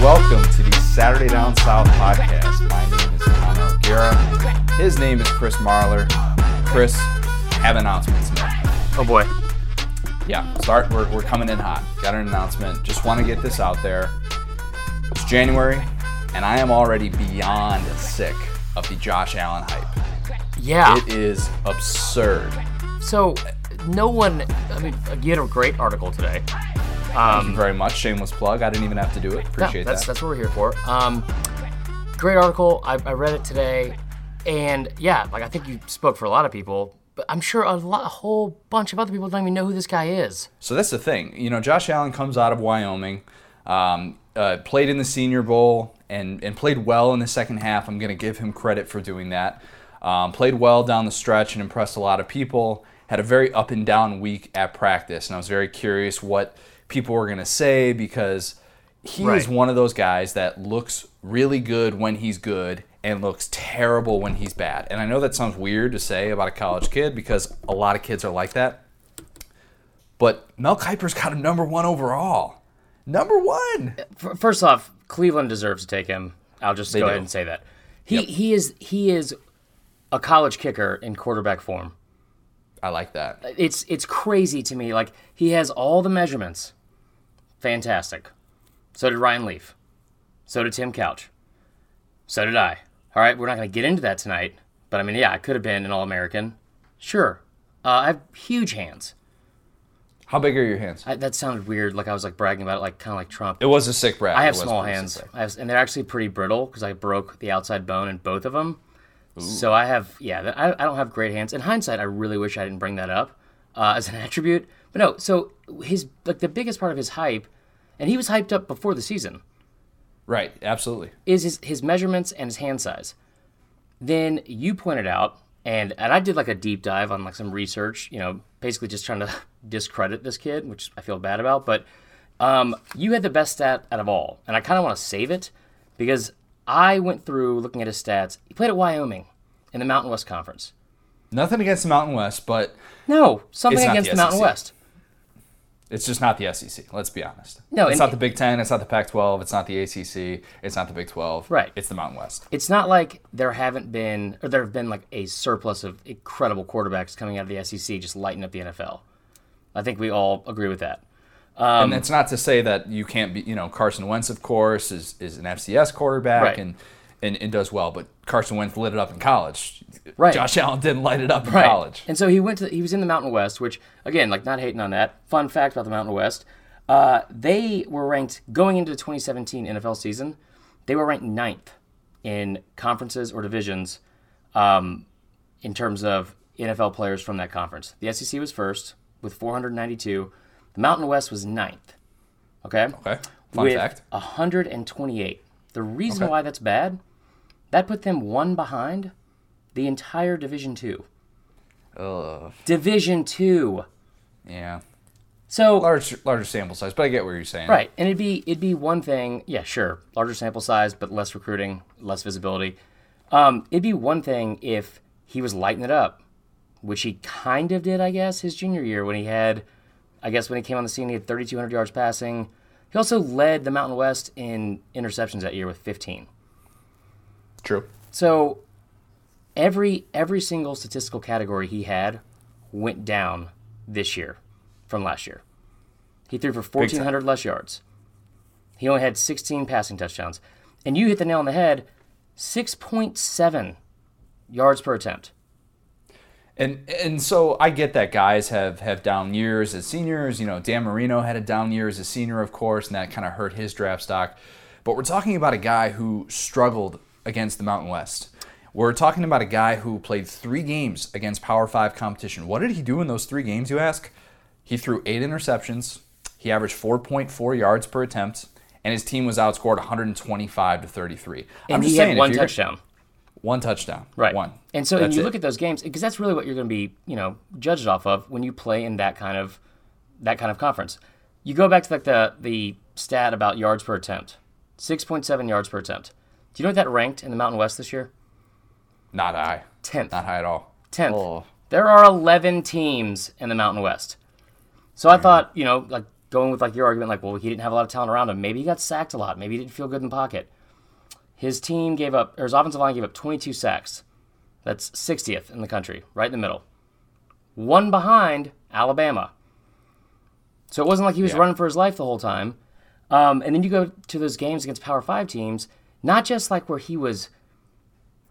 welcome to the Saturday Down South podcast. My name is Connor O'Gara. His name is Chris Marler. Chris, have announcements. man. Oh boy. Yeah, start. We're, we're coming in hot. Got an announcement. Just want to get this out there. It's January, and I am already beyond sick of the Josh Allen hype. Yeah. It is absurd. so no one. I mean, you had a great article today. Thank you very much. Shameless plug. I didn't even have to do it. Yeah, Appreciate that's that. that's what we're here for. Um, great article. I, I read it today, and yeah, like I think you spoke for a lot of people, but I'm sure a lot, a whole bunch of other people don't even know who this guy is. So that's the thing. You know, Josh Allen comes out of Wyoming, um, uh, played in the Senior Bowl, and, and played well in the second half. I'm going to give him credit for doing that. Um, played well down the stretch and impressed a lot of people. Had a very up and down week at practice, and I was very curious what people were going to say because he is one of those guys that looks really good when he's good and looks terrible when he's bad. And I know that sounds weird to say about a college kid because a lot of kids are like that. But Mel Kiper's got him number one overall. Number one. First off, Cleveland deserves to take him. I'll just go do. ahead and say that. He he is he is a college kicker in quarterback form. I like that. it's it's crazy to me. Like he has all the measurements. Fantastic. So did Ryan Leaf. So did Tim Couch. So did I. All right, we're not going to get into that tonight. But I mean, yeah, I could have been an All American. Sure. Uh, I have huge hands. How big are your hands? I, that sounded weird. Like I was like bragging about it, like kind of like Trump. It was a sick brag. I have small hands. I have, and they're actually pretty brittle because I broke the outside bone in both of them. So I have, yeah, I, I don't have great hands. In hindsight, I really wish I didn't bring that up uh, as an attribute. But no, so his like the biggest part of his hype, and he was hyped up before the season, Right, absolutely. is his, his measurements and his hand size. Then you pointed out, and and I did like a deep dive on like some research, you know, basically just trying to discredit this kid, which I feel bad about. But um, you had the best stat out of all, and I kind of want to save it because I went through looking at his stats. He played at Wyoming in the Mountain West Conference. Nothing against the Mountain West, but No, something against the the, Mountain West. it's just not the SEC. Let's be honest. No, it's not the Big Ten. It's not the Pac-12. It's not the ACC. It's not the Big 12. Right. It's the Mountain West. It's not like there haven't been, or there have been like a surplus of incredible quarterbacks coming out of the SEC just lighting up the NFL. I think we all agree with that. Um, and it's not to say that you can't be. You know, Carson Wentz, of course, is is an FCS quarterback Right. and, and and does well. But Carson Wentz lit it up in college. Right. Josh Allen didn't light it up in Right. college. And so he went to he was in the Mountain West, which again, like not hating on that. Fun fact about the Mountain West, uh, they were ranked going into the 2017 NFL season. They were ranked ninth in conferences or divisions um, in terms of NFL players from that conference. The SEC was first with 492. The Mountain West was ninth. Okay. Okay. Fun with fact. 128. The reason Okay. why that's bad, that put them one behind the entire Division Two. Ugh. Division Two. Yeah. So Large, larger sample size, but I get what you're saying. right, and it'd be it'd be one thing. Yeah, sure, larger sample size, but less recruiting, less visibility. Um, it'd be one thing if he was lighting it up, which he kind of did, I guess, his junior year when he had, I guess, when he came on the scene, he had 3,200 yards passing. He also led the Mountain West in interceptions that year with 15. True. So every every single statistical category he had went down this year from last year. He threw for 1400 less yards. He only had 16 passing touchdowns. And you hit the nail on the head, 6.7 yards per attempt. And and so I get that guys have have down years as seniors. You know, Dan Marino had a down year as a senior, of course, and that kind of hurt his draft stock. But we're talking about a guy who struggled against the Mountain West. We're talking about a guy who played three games against Power Five competition. What did he do in those three games, you ask? He threw eight interceptions. He averaged 4.4 yards per attempt, and his team was outscored 125 to 33. I'm And just he saying, had one touchdown. One touchdown. Right. One. And so and you it. look at those games because that's really what you're going to be, you know, judged off of when you play in that kind of that kind of conference. You go back to like the the stat about yards per attempt. 6.7 yards per attempt. Do you know what that ranked in the Mountain West this year? Not high. 10th. Not high at all. 10th. Oh. There are 11 teams in the Mountain West. So I thought, you know, like going with like your argument, like, well, he didn't have a lot of talent around him. Maybe he got sacked a lot. Maybe he didn't feel good in the pocket. His team gave up, or his offensive line gave up 22 sacks. That's 60th in the country, right in the middle. One behind Alabama. So it wasn't like he was Yeah. running for his life the whole time. Um, and then you go to those games against Power Five teams, not just like where he was,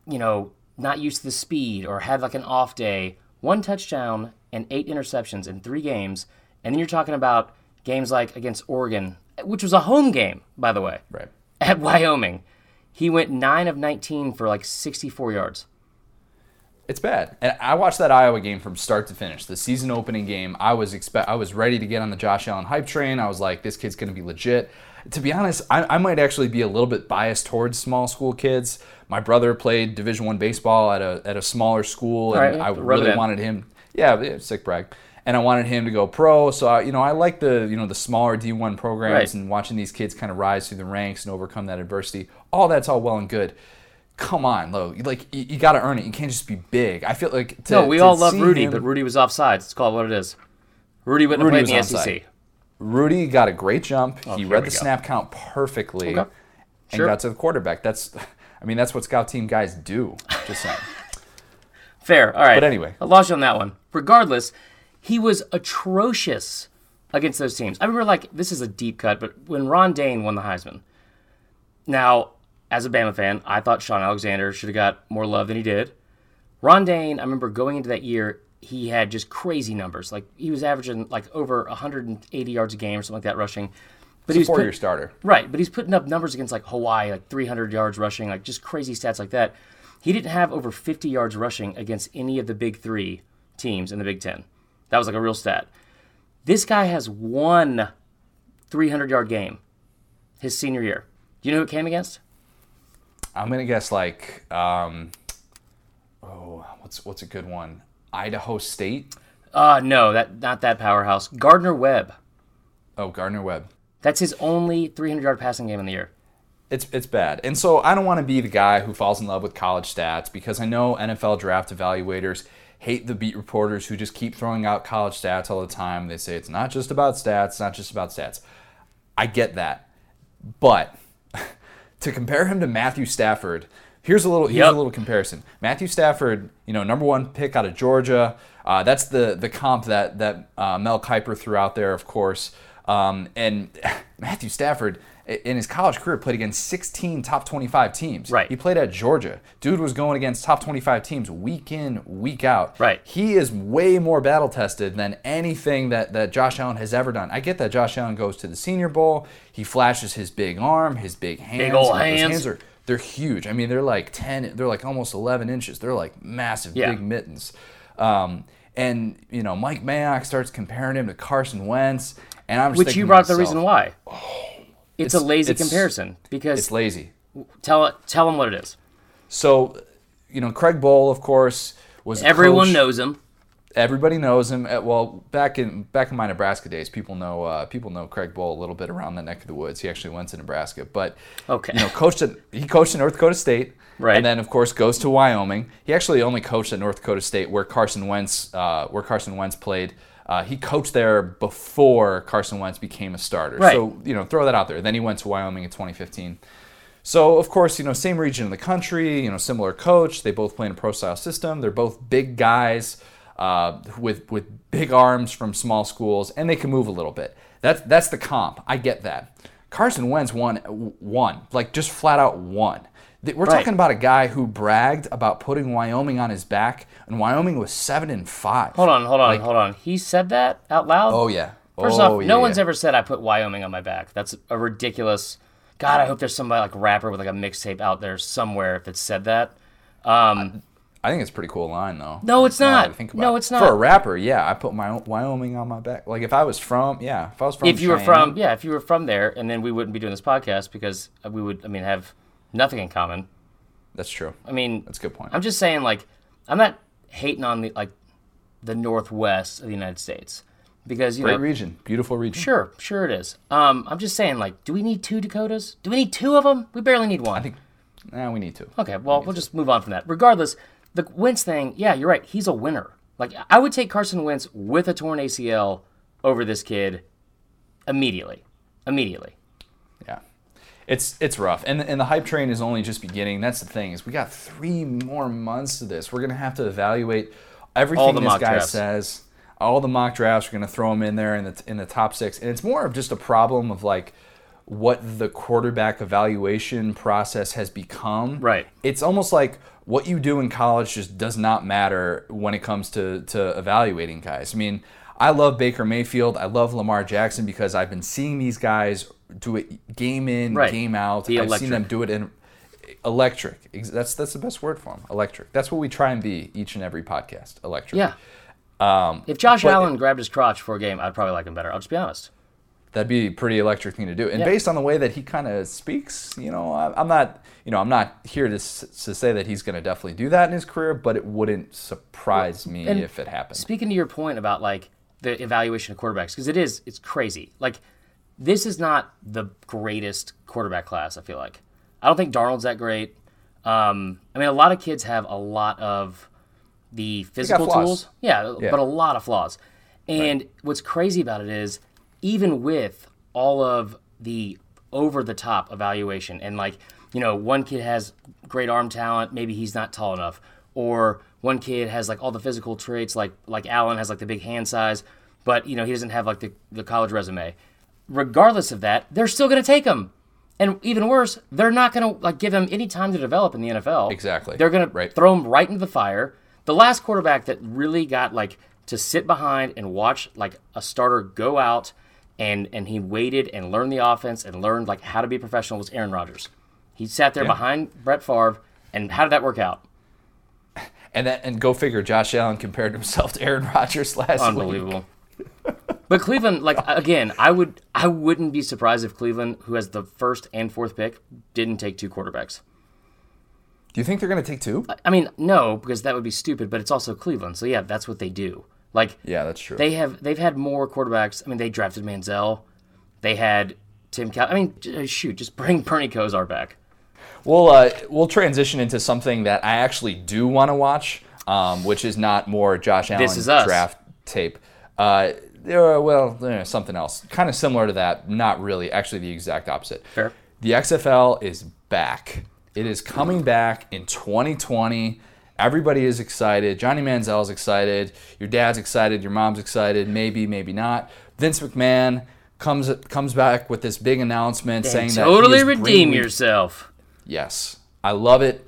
you know, not used to the speed or had like an off day. One touchdown and eight interceptions in three games, and then you're talking about games like against Oregon, which was a home game, by the way, Right. at Wyoming. He went nine of 19 for like 64 yards. It's bad. And I watched that Iowa game from start to finish. The season opening game, I was expect I was ready to get on the Josh Allen hype train. I was like, this kid's going to be legit. To be honest, I, I might actually be a little bit biased towards small school kids. My brother played Division One baseball at a at a smaller school, and Right, I really wanted him. Yeah, sick brag. And I wanted him to go pro. So I, you know, I like the you know the smaller D1 programs Right. and watching these kids kind of rise through the ranks and overcome that adversity. All that's all well and good. Come on, Lo. Like you, you got to earn it. You can't just be big. I feel like to, No, we all love Rudy, him- but Rudy was offsides. It's called what it is. Rudy wouldn't Rudy have played in the offside. SEC. Rudy got a great jump. Oh, he read the go. snap count perfectly Okay. and Sure. got to the quarterback. That's, I mean, that's what scout team guys do. Just saying. Fair. All right. But anyway. I lost you on that one. Regardless, he was atrocious against those teams. I remember, like, this is a deep cut, but when Ron Dayne won the Heisman, now, as a Bama fan, I thought Shaun Alexander should have got more love than he did. Ron Dayne, I remember going into that year, he had just crazy numbers. Like, he was averaging, like, over 180 yards a game or something like that rushing. But he It's was a four-year starter. Right, but he's putting up numbers against like Hawaii, like 300 yards rushing, like just crazy stats like that. He didn't have over 50 yards rushing against any of the big three teams in the Big Ten. That was like a real stat. This guy has one 300 yard game his senior year. Do you know who it came against? I'm gonna guess like, um, oh, what's what's a good one? Idaho State. Uh, no, that not that powerhouse. Gardner Webb. Oh, Gardner Webb. That's his only 300 yard passing game in the year. It's it's bad. And so I don't want to be the guy who falls in love with college stats because I know NFL draft evaluators hate the beat reporters who just keep throwing out college stats all the time. They say it's not just about stats, not just about stats. I get that. But to compare him to Matthew Stafford, here's a little here's Yep. a little comparison. Matthew Stafford, you know, number one pick out of Georgia. Uh, that's the the comp that that uh, Mel Kiper threw out there, of course. Um, and Matthew Stafford, in his college career, played against 16 top 25 teams. Right. He played at Georgia. Dude was going against top 25 teams week in, week out. Right. He is way more battle tested than anything that, that Josh Allen has ever done. I get that Josh Allen goes to the Senior Bowl. He flashes his big arm, his big hands. ol' and those hands. are they're huge. I mean, they're like 10, they're like almost 11 inches. They're like massive, Yeah. big mittens. Um, and, you know, Mike Mayock starts comparing him to Carson Wentz. And I'm just Which you brought up the reason why. It's, a lazy it's- comparison because It's lazy. tell tell him what it is. So, you know, Craig Bohl, of course, was Everyone knows him. Everybody knows him. Uh, Well, back in back in my Nebraska days, people know uh, people know Craig Bohl a little bit around the neck of the woods. He actually went to Nebraska, but Okay. you know, coached at he coached at North Dakota State, Right. And then of course goes to Wyoming. He actually only coached at North Dakota State, where Carson Wentz uh, where Carson Wentz played. Uh, he coached there before Carson Wentz became a starter. Right. So you know, throw that out there. Then he went to Wyoming in 2015. So of course, you know, same region of the country, you know, similar coach. They both play in a pro style system. They're both big guys uh, with with big arms from small schools, and they can move a little bit. That's that's the comp. I get that. Carson Wentz won one, like just flat out won. Th- We're Right. talking about a guy who bragged about putting Wyoming on his back, and Wyoming was seven and five. Hold on, hold on, hold on. He said that out loud? Oh yeah. First oh, off, yeah, no one's yeah. ever said I put Wyoming on my back. That's a ridiculous. God, I hope there's somebody like rapper with like a mixtape out there somewhere that said that. Um, I think it's a pretty cool line though. No, it's not. Think No, about it. it's not. For a rapper, yeah, I put my Wyoming on my back. Like if I was from, yeah, if I was from. if you were from, yeah, if you were from there, and then we wouldn't be doing this podcast because we would, I mean, have nothing in common. that's true. I mean, That's a good point. I'm just saying, like, I'm not hating on the like the northwest of the United States because you Great know, region, beautiful region. sure, sure it is. Um, I'm just saying, like, do we need two Dakotas? Do we need two of them? We barely need one. I think, nah, we need two. Okay, well, we'll just move on from that. Regardless, the Wentz thing, yeah, you're right. He's a winner. Like, I would take Carson Wentz with a torn ACL over this kid immediately, immediately. Yeah. It's it's rough. And and the hype train is only just beginning. That's the thing. Is we got 3 more months to this. We're going to have to evaluate everything this guy drafts. says. All the mock drafts are going to throw him in there in the in the top 6. And it's more of just a problem of like what the quarterback evaluation process has become. Right. It's almost like what you do in college just does not matter when it comes to, to evaluating guys. I mean, I love Baker Mayfield. I love Lamar Jackson because I've been seeing these guys do it game in, Right. game out. Be I've seen them do it in electric. That's that's the best word for them. Electric. That's what we try and be each and every podcast. Electric. Yeah. Um, If Josh Allen grabbed his crotch for a game, I'd probably like him better. I'll just be honest. That'd be a pretty electric thing to do. And Yeah. based on the way that he kind of speaks, you know, I'm not, you know, I'm not here to, s- to say that he's going to definitely do that in his career, but it wouldn't surprise me and if it happened. Speaking to your point about like the evaluation of quarterbacks, because it is, it's crazy. Like, this is not the greatest quarterback class. I feel like I don't think Darnold's that great. Um, I mean, a lot of kids have a lot of the physical tools, yeah, Yeah. but a lot of flaws. And what's crazy about it is, even with all of the over the top evaluation, and like, you know, one kid has great arm talent, maybe he's not tall enough, or one kid has like all the physical traits, like like Allen has like the big hand size, but you know he doesn't have like the, the college resume. Regardless of that, they're still going to take him. And even worse, they're not going to like give him any time to develop in the NFL. Exactly. They're going Right. to throw him right into the fire. The last quarterback that really got like to sit behind and watch like a starter go out and and he waited and learned the offense and learned like how to be a professional was Aaron Rodgers. He sat there Yeah. behind Brett Favre and how did that work out? And that, and go figure, Josh Allen compared himself to Aaron Rodgers last week. Unbelievable. but Cleveland, like again, I would I wouldn't be surprised if Cleveland, who has the first and fourth pick, didn't take two quarterbacks. Do you think they're going to take two? I mean, no, because that would be stupid. But it's also Cleveland, so yeah, that's what they do. Like Yeah, that's true. they have they've had more quarterbacks. I mean, they drafted Manziel. They had Tim Cal. I mean, uh, shoot, just bring Bernie Kosar back. We'll uh, we'll transition into something that I actually do want to watch, um, which is not more Josh Allen This Is Us. draft tape. Uh, there are, well, there's something else, kind of similar to that. Not really, actually, the exact opposite. Fair. The XFL is back. It is coming back in 2020. Everybody is excited. Johnny Manziel is excited. Your dad's excited. Your mom's excited. Maybe, maybe not. Vince McMahon comes comes back with this big announcement saying that he totally redeem bringing- yourself. Yes, I love it.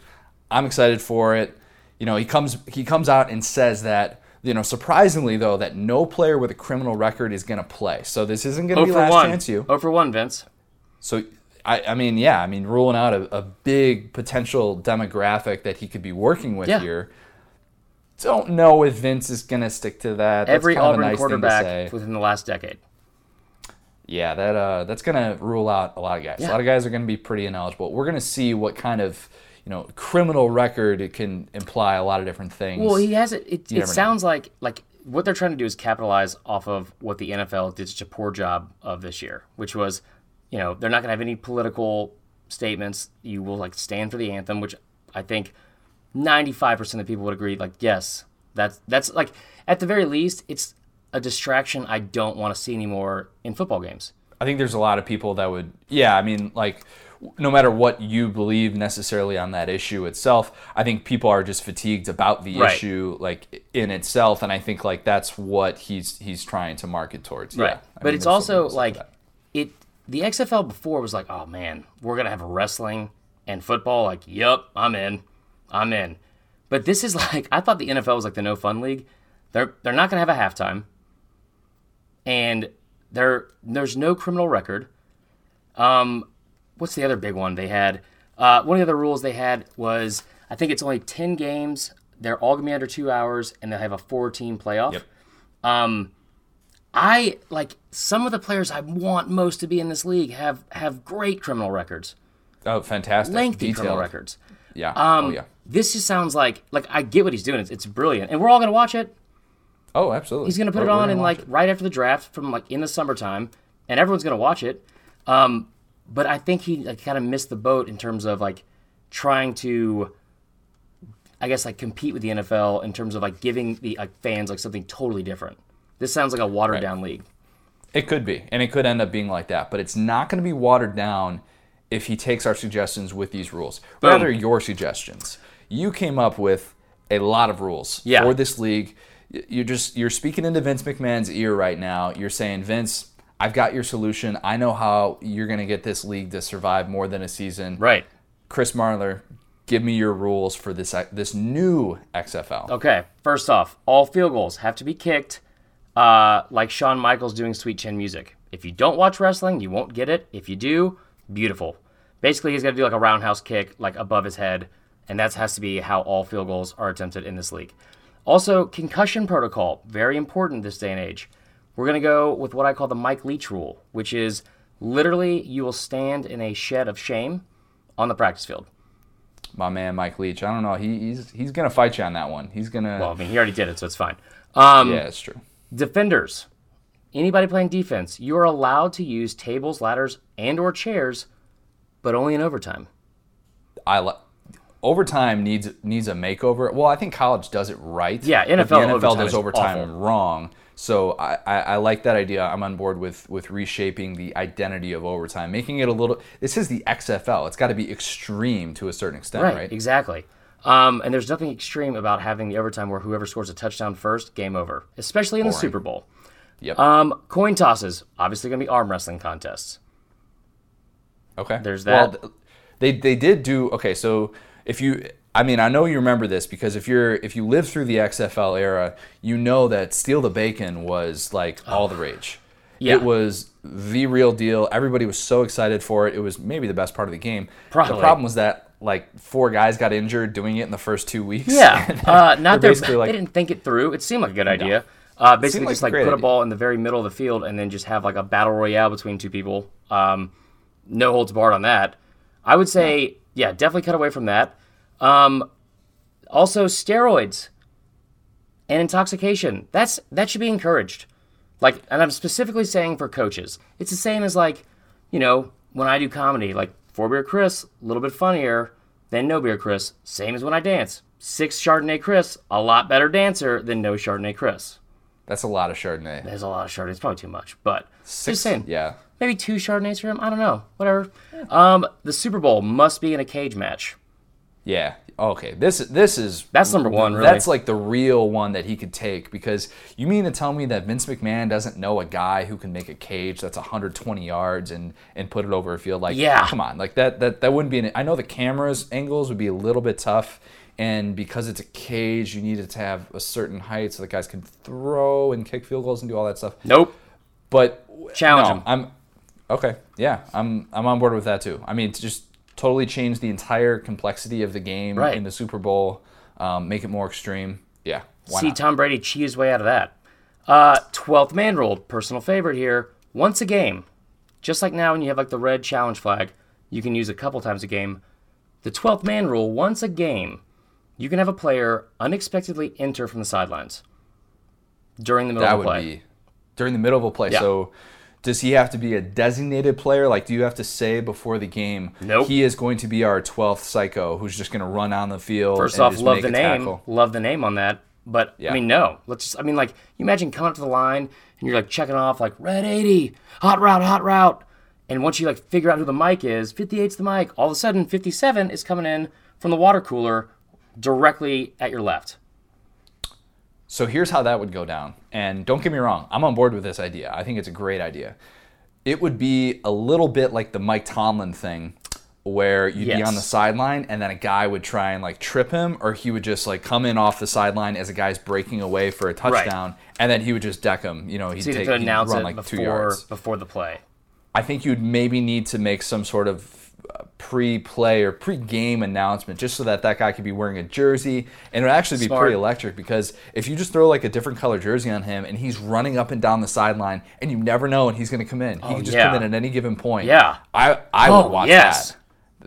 I'm excited for it. You know, he comes he comes out and says that you know surprisingly though that no player with a criminal record is going to play. So this isn't going to Oh be last one. chance you. Oh for one, Vince. So I, I mean, yeah, I mean, ruling out a, a big potential demographic that he could be working with Yeah. here. Don't know if Vince is going to stick to that. That's Every kind of a Auburn nice to quarterback within the last decade. Yeah, that uh, that's gonna rule out a lot of guys. Yeah. A lot of guys are gonna be pretty ineligible. We're gonna see what kind of you know criminal record it can imply a lot of different things. Well, he has it. It, it never know. sounds like like what they're trying to do is capitalize off of what the NFL did such a poor job of this year, which was, you know, they're not going to have any political statements. You will like stand for the anthem, which I think ninety five percent of people would agree. Like, yes, that's that's like at the very least, it's a distraction I don't want to see anymore in football games. I think there's a lot of people that would, yeah, I mean, like, no matter what you believe necessarily on that issue itself, I think people are just fatigued about the Right. issue, like in itself, and I think like that's what he's he's trying to market towards. Yeah. Right. I but mean, it's also something to say like the XFL before was like, oh man, we're gonna have wrestling and football. Like, yup, I'm in. I'm in. But this is like I thought the NFL was like the no fun league. They're they're not gonna have a halftime. And there there's no criminal record. Um what's the other big one they had? Uh, one of the other rules they had was I think it's only ten games. They're all gonna be under two hours, and they'll have a four-team playoff. Yep. Um, I like some of the players I want most to be in this league have have great criminal records, oh, fantastic, lengthy criminal records. Yeah. Um, oh yeah. This just sounds like like I get what he's doing. It's, it's brilliant, and we're all gonna watch it. Oh, absolutely. He's gonna put We're- it on in like it. right after the draft from like in the summertime, and everyone's gonna watch it. Um, but I think he like, kind of missed the boat in terms of like trying to, I guess like compete with the NFL in terms of like giving the like fans like something totally different. This sounds like a watered Right. down league. It could be, and it could end up being like that, but it's not going to be watered down if he takes our suggestions with these rules. Boom. Rather, your suggestions. You came up with a lot of rules Yeah. for this league. You're just you're speaking into Vince McMahon's ear right now. You're saying, Vince, I've got your solution. I know how you're going to get this league to survive more than a season. Right. Chris Marler, give me your rules for this this new XFL. Okay. First off, all field goals have to be kicked, uh, like Shawn Michaels doing Sweet Chin music. If you don't watch wrestling, you won't get it. If you do, beautiful. Basically, he's got to do like a roundhouse kick, like above his head, and that has to be how all field goals are attempted in this league. Also, concussion protocol, very important this day and age. We're going to go with what I call the Mike Leach rule, which is literally you will stand in a shed of shame on the practice field. My man Mike Leach. I don't know. He, he's he's going to fight you on that one. He's going to. Well, I mean, he already did it, so it's fine. Um, yeah, it's true. Defenders anybody playing defense you are allowed to use tables ladders and or chairs but only in overtime I li- overtime needs needs a makeover. Well, I think college does it right. Yeah, NFL the NFL overtime does overtime awful. wrong. So I, I, I like that idea. I'm on board with with reshaping the identity of overtime, making it a little. This is the XFL. It's got to be extreme to a certain extent, right, right? exactly um, and there's nothing extreme about having the overtime where whoever scores a touchdown first game over especially in the super bowl Yep. um, coin tosses obviously going to be arm wrestling contests Okay. There's that. th- they they did do okay. So if you, I mean, I know you remember this because if you're if you lived through the XFL era, you know that Steal the Bacon was like all the rage. Yeah. It was the real deal. Everybody was so excited for it. It was maybe the best part of the game. Probably. The problem was that like four guys got injured doing it in the first two weeks. yeah uh, not their, like- they didn't think it through. It seemed like a good idea. Uh, basically like just like put a ball in the very middle of the field and then just have like a battle royale between two people. Um, no holds barred on that. I would say yeah definitely cut away from that. Um, also steroids and intoxication that's that should be encouraged. Like and i'm specifically saying for coaches. It's the same as like you know when i do comedy like four beer chris a little bit funnier than no beer chris. Same as when i dance. Six chardonnay chris a lot better dancer than no chardonnay chris. That's a lot of Chardonnay. there's a lot of chardonnay. It's probably too much but Six, just saying. Yeah. maybe two chardonnays for him? I don't know. Whatever. Um the super bowl must be in a cage match Yeah. Okay. This this is That's number one, really. That's like the real one that he could take because you mean to tell me that Vince McMahon doesn't know a guy who can make a cage that's 120 yards and and put it over a field like Yeah. come on like that that that wouldn't be an I know the cameras angles would be a little bit tough and because it's a cage you need it to have a certain height so the guys can throw and kick field goals and do all that stuff nope but Challenge no, him. I'm okay. Yeah, I'm I'm on board with that too. I mean, just totally change the entire complexity of the game Right. in the Super Bowl, um, make it more extreme. Yeah, why See not? Tom Brady cheat his way out of that. Uh, 12th man rule, personal favorite here. Once a game, just like now when you have like the red challenge flag, you can use a couple times a game. The 12th man rule, once a game, you can have a player unexpectedly enter from the sidelines during the middle that of the play. be during the middle of a play. Yeah. So. Does he have to be a designated player? Like, do you have to say before the game, Nope. he is going to be our 12th psycho who's just going to run on the field? First off, love the name. tackle? Love the name on that. But Yeah. I mean, no. Let's just. I mean, like you imagine coming up to the line and you're like checking off like red 80, hot route, hot route, and once you like figure out who the mic is, 58's the mic. All of a sudden, 57 is coming in from the water cooler directly at your left. So here's how that would go down. And don't get me wrong, I'm on board with this idea. I think it's a great idea. It would be a little bit like the Mike Tomlin thing where you'd be on the sideline and then a guy would try and like trip him or he would just like come in off the sideline as a guy's breaking away for a touchdown and then he would just deck him. You know, he'd So take he'd announce run it like two yards. before the play. I think you'd maybe need to make some sort of pre-play or pre-game announcement just so that that guy could be wearing a jersey and it would actually be Smart. pretty electric because if you just throw like a different color jersey on him and he's running up and down the sideline and you never know when he's going to come in he can just Oh, yeah. come in at any given point Yeah. i i Oh, would watch yes. that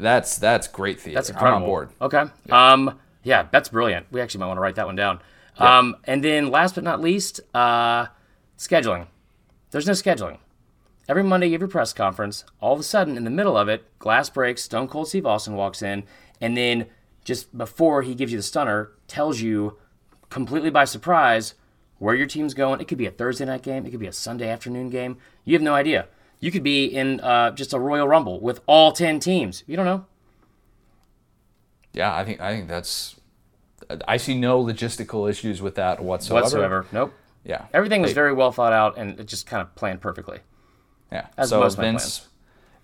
that's that's great theater That's i'm incredible. on board Okay. Um, yeah, that's brilliant. We actually might want to write that one down. Um, and then last but not least, uh, scheduling. There's no scheduling. Every Monday you have your press conference. All of a sudden, in the middle of it, glass breaks. Stone Cold Steve Austin walks in, and then just before he gives you the stunner, tells you completely by surprise where your team's going. It could be a Thursday night game. It could be a Sunday afternoon game. You have no idea. You could be in uh, just a Royal Rumble with all ten teams. You don't know. Yeah, I think I think that's. I see no logistical issues with that whatsoever. Whatsoever. Nope. Yeah. Everything was very well thought out and it just kind of planned perfectly. Yeah. as so most of my Vince,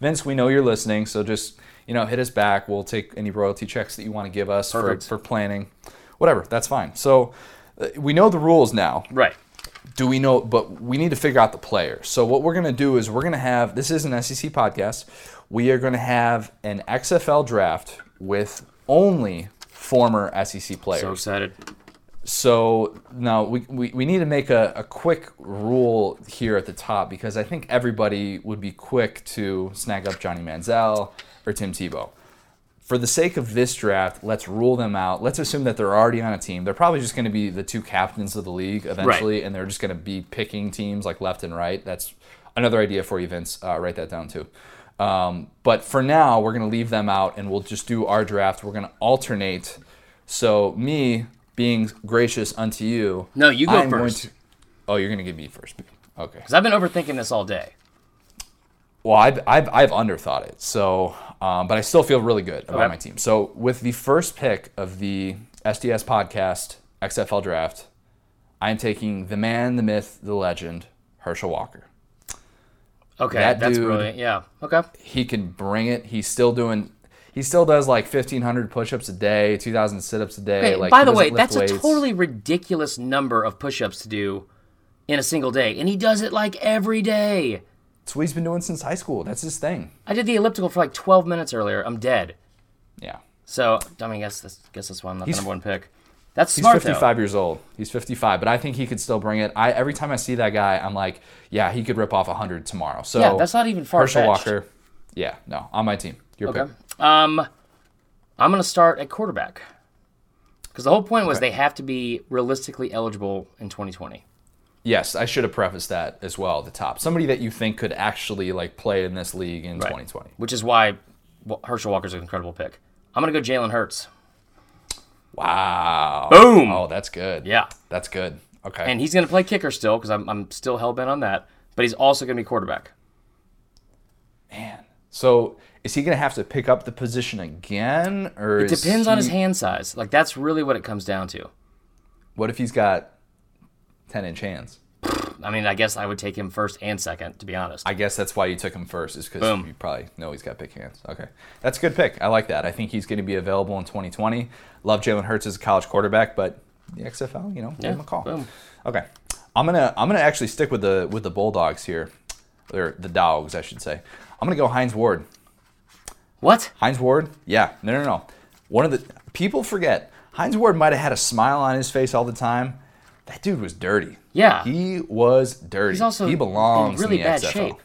Vince, we know you're listening, so just you know hit us back. We'll take any royalty checks that you want to give us for, for planning, whatever. That's fine. So uh, we know the rules now. Right. Do we know? But we need to figure out the players. So what we're gonna do is we're gonna have this is an SEC podcast. We are gonna have an XFL draft with only former SEC players. So excited. So now we, we, we need to make a, a quick rule here at the top because I think everybody would be quick to snag up Johnny Manziel or Tim Tebow. For the sake of this draft, let's rule them out. Let's assume that they're already on a team. They're probably just going to be the two captains of the league eventually, and they're just going to be picking teams like left and right. That's another idea for you, Vince. Uh, write that down too. Um, but for now, we're going to leave them out, and we'll just do our draft. We're going to alternate. So me being gracious unto you. No, you go I'm first. to- oh, you're going to give me first. Okay. Because I've been overthinking this all day. Well, I've, I've, I've underthought it. So, um, but I still feel really good about Okay. my team. So, with the first pick of the SDS podcast XFL draft, I'm taking the man, the myth, the legend, Herschel Walker. Okay, That that's dude- brilliant. Yeah. Okay. He can bring it. He's still doing. He still does like 1,500 push-ups a day, 2,000 sit-ups a day. Hey, like by the way, that's weights. a totally ridiculous number of push-ups to do in a single day, and he does it like every day. That's what he's been doing since high school. That's his thing. I did the elliptical for like 12 minutes earlier. I'm dead. Yeah. So, I mean, guess that's, guess that's why I'm not the number one pick. That's smart, He's smart 55 years old. He's 55, but I think he could still bring it. I every time I see that guy, I'm like, yeah, he could rip off 100 tomorrow. So Yeah, that's not even far-fetched. Walker. Yeah, no, on my team. Your though. pick. Okay. Um, I'm gonna start at quarterback because the whole point was they have to be realistically eligible in 2020. Yes, I should have prefaced that as well at the top. Somebody that you think could actually like play in this league in 2020. which is why Herschel Walker's an incredible pick. I'm gonna go Jalen Hurts. Wow. Boom. Oh, that's good. Yeah, That's good. Okay. and he's gonna play kicker still because I'm I'm still hell bent on that. But he's also gonna be quarterback. Man. So is he going to have to pick up the position again, or it depends on his hand size. Like that's really what it comes down to. What if he's got 10 inch hands? I mean, I guess I would take him first and second, to be honest. I guess that's why you took him first, is because you probably know he's got big hands. Okay, that's a good pick. I like that. I think he's going to be available in 2020. Love Jalen Hurts as a college quarterback, but the XFL, you know, give him a call. boom. Okay, I'm gonna I'm gonna actually stick with the with the Bulldogs here, or the Dogs, I should say. I'm gonna go Hines Ward. What? Hines Ward, yeah, no, no, no. One of the people forget Hines Ward might have had a smile on his face all the time. That dude was dirty. Yeah. he was dirty. He's also he belongs in really in the bad XFL. shape.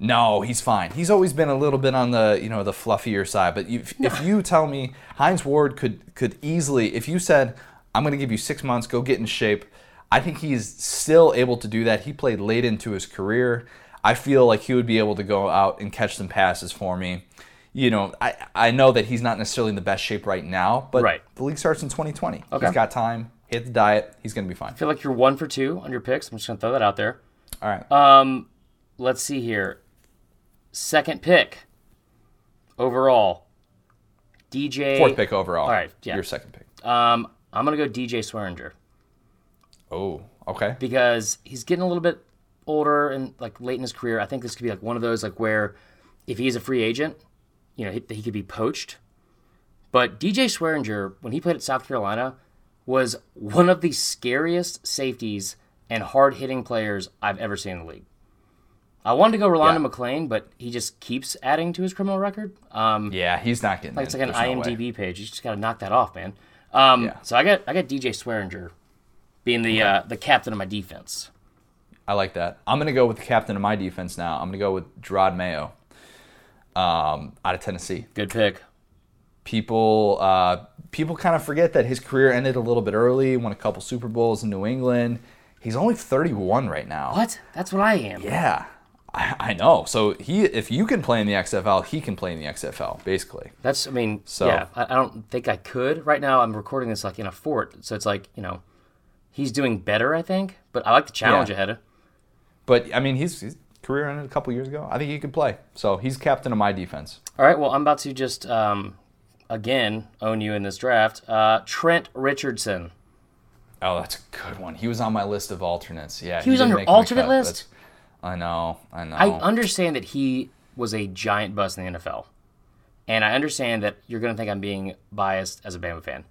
No, he's fine. He's always been a little bit on the you know the fluffier side. But you, if you tell me Hines Ward could could easily, if you said I'm going to give you six months, go get in shape, I think he's still able to do that. He played late into his career. I feel like he would be able to go out and catch some passes for me. You know, I I know that he's not necessarily in the best shape right now, but Right. the league starts in 2020. Okay. He's got time. Hit the diet. He's going to be fine. I feel like you're one for two on your picks. I'm just gonna throw that out there. All right. Um, let's see here. Second pick overall. DJ. Fourth pick overall. All right, yeah. Your second pick. Um, I'm gonna go DJ Swearinger Oh, okay. because he's getting a little bit older and like late in his career. I think this could be like one of those like where if he's a free agent, you know, he, he could be poached. But DJ Swearinger, when he played at South Carolina, was one of the scariest safeties and hard hitting players I've ever seen in the league. I wanted to go Rolando Yeah. McClain, but he just keeps adding to his criminal record. Um, Yeah, he's not getting. Like it's like an There's no. IMDb page. You just got to knock that off, man. Um, Yeah. So I got I got DJ Swearinger being the uh, the captain of my defense. I like that. I'm gonna go with the captain of my defense now. I'm gonna go with Jerod Mayo, um, out of Tennessee. Good pick. People, uh, people kind of forget that his career ended a little bit early. Won a couple Super Bowls in New England. He's only 31 right now. What? That's what I am. Yeah, I, I know. So he, if you can play in the XFL, he can play in the XFL, basically. That's I mean, So- yeah. I, I don't think I could right now. I'm recording this like in a fort, so it's like you know, he's doing better, I think. But I like the challenge Yeah. ahead. Of. But I mean, he's, he's career ended a couple years ago. I think he could play. So he's captain of my defense. All right, well, I'm about to just um, again own you in this draft. Uh, Trent Richardson. Oh, that's a good one. He was on my list of alternates. Yeah, He was on your alternate cut, list? I know. I know. I understand that he was a giant bust in the NFL, and I understand that you're going to think I'm being biased as a Bama fan.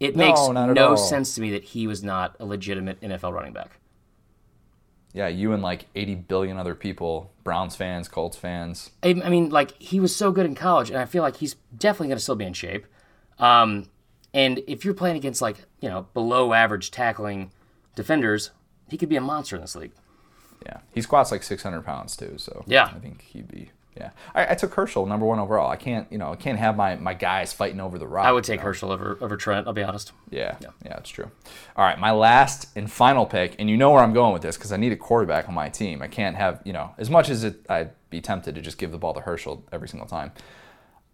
It No, makes no sense to me that he was not a legitimate NFL running back. Yeah, you and like 80 billion other people, Browns fans, Colts fans. I, I mean, like he was so good in college, and I feel like he's definitely going to still be in shape. Um, and if you're playing against like you know below average tackling defenders, he could be a monster in this league. Yeah, he squats like 600 pounds too. So Yeah. I think he'd be. Yeah, I, I took Herschel number one overall. I can't, you know, I can't have my my guys fighting over the rock. I would you take know? Herschel over over Trent. I'll be honest. Yeah, yeah, that's true. All right, my last and final pick, and you know where I'm going with this because I need a quarterback on my team. I can't have, you know, as much as it, I'd be tempted to just give the ball to Herschel every single time.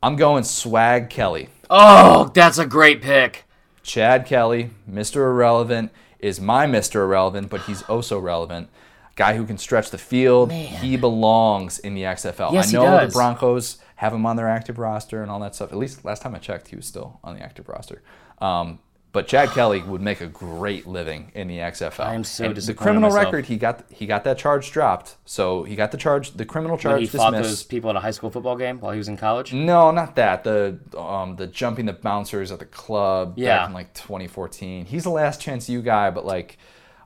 I'm going Swag Kelly. Oh, that's a great pick. Chad Kelly, Mr. Irrelevant, is my Mr. Irrelevant, but he's also relevant. Guy who can stretch the field. He belongs in the XFL. Yes, I he know the. Broncos have him on their active roster and all that stuff. At least last time I checked, he was still on the active roster. Um, but Chad Kelly would make a great living in the XFL. I am so And the criminal myself. record, he got he got that charge dropped. So he got the charge, the criminal When charge he fought dismissed. those people at a high school football game while he was in college. No, not that. The um the jumping the bouncers at the club Yeah. back in like 2014. He's the last chance you guy, but like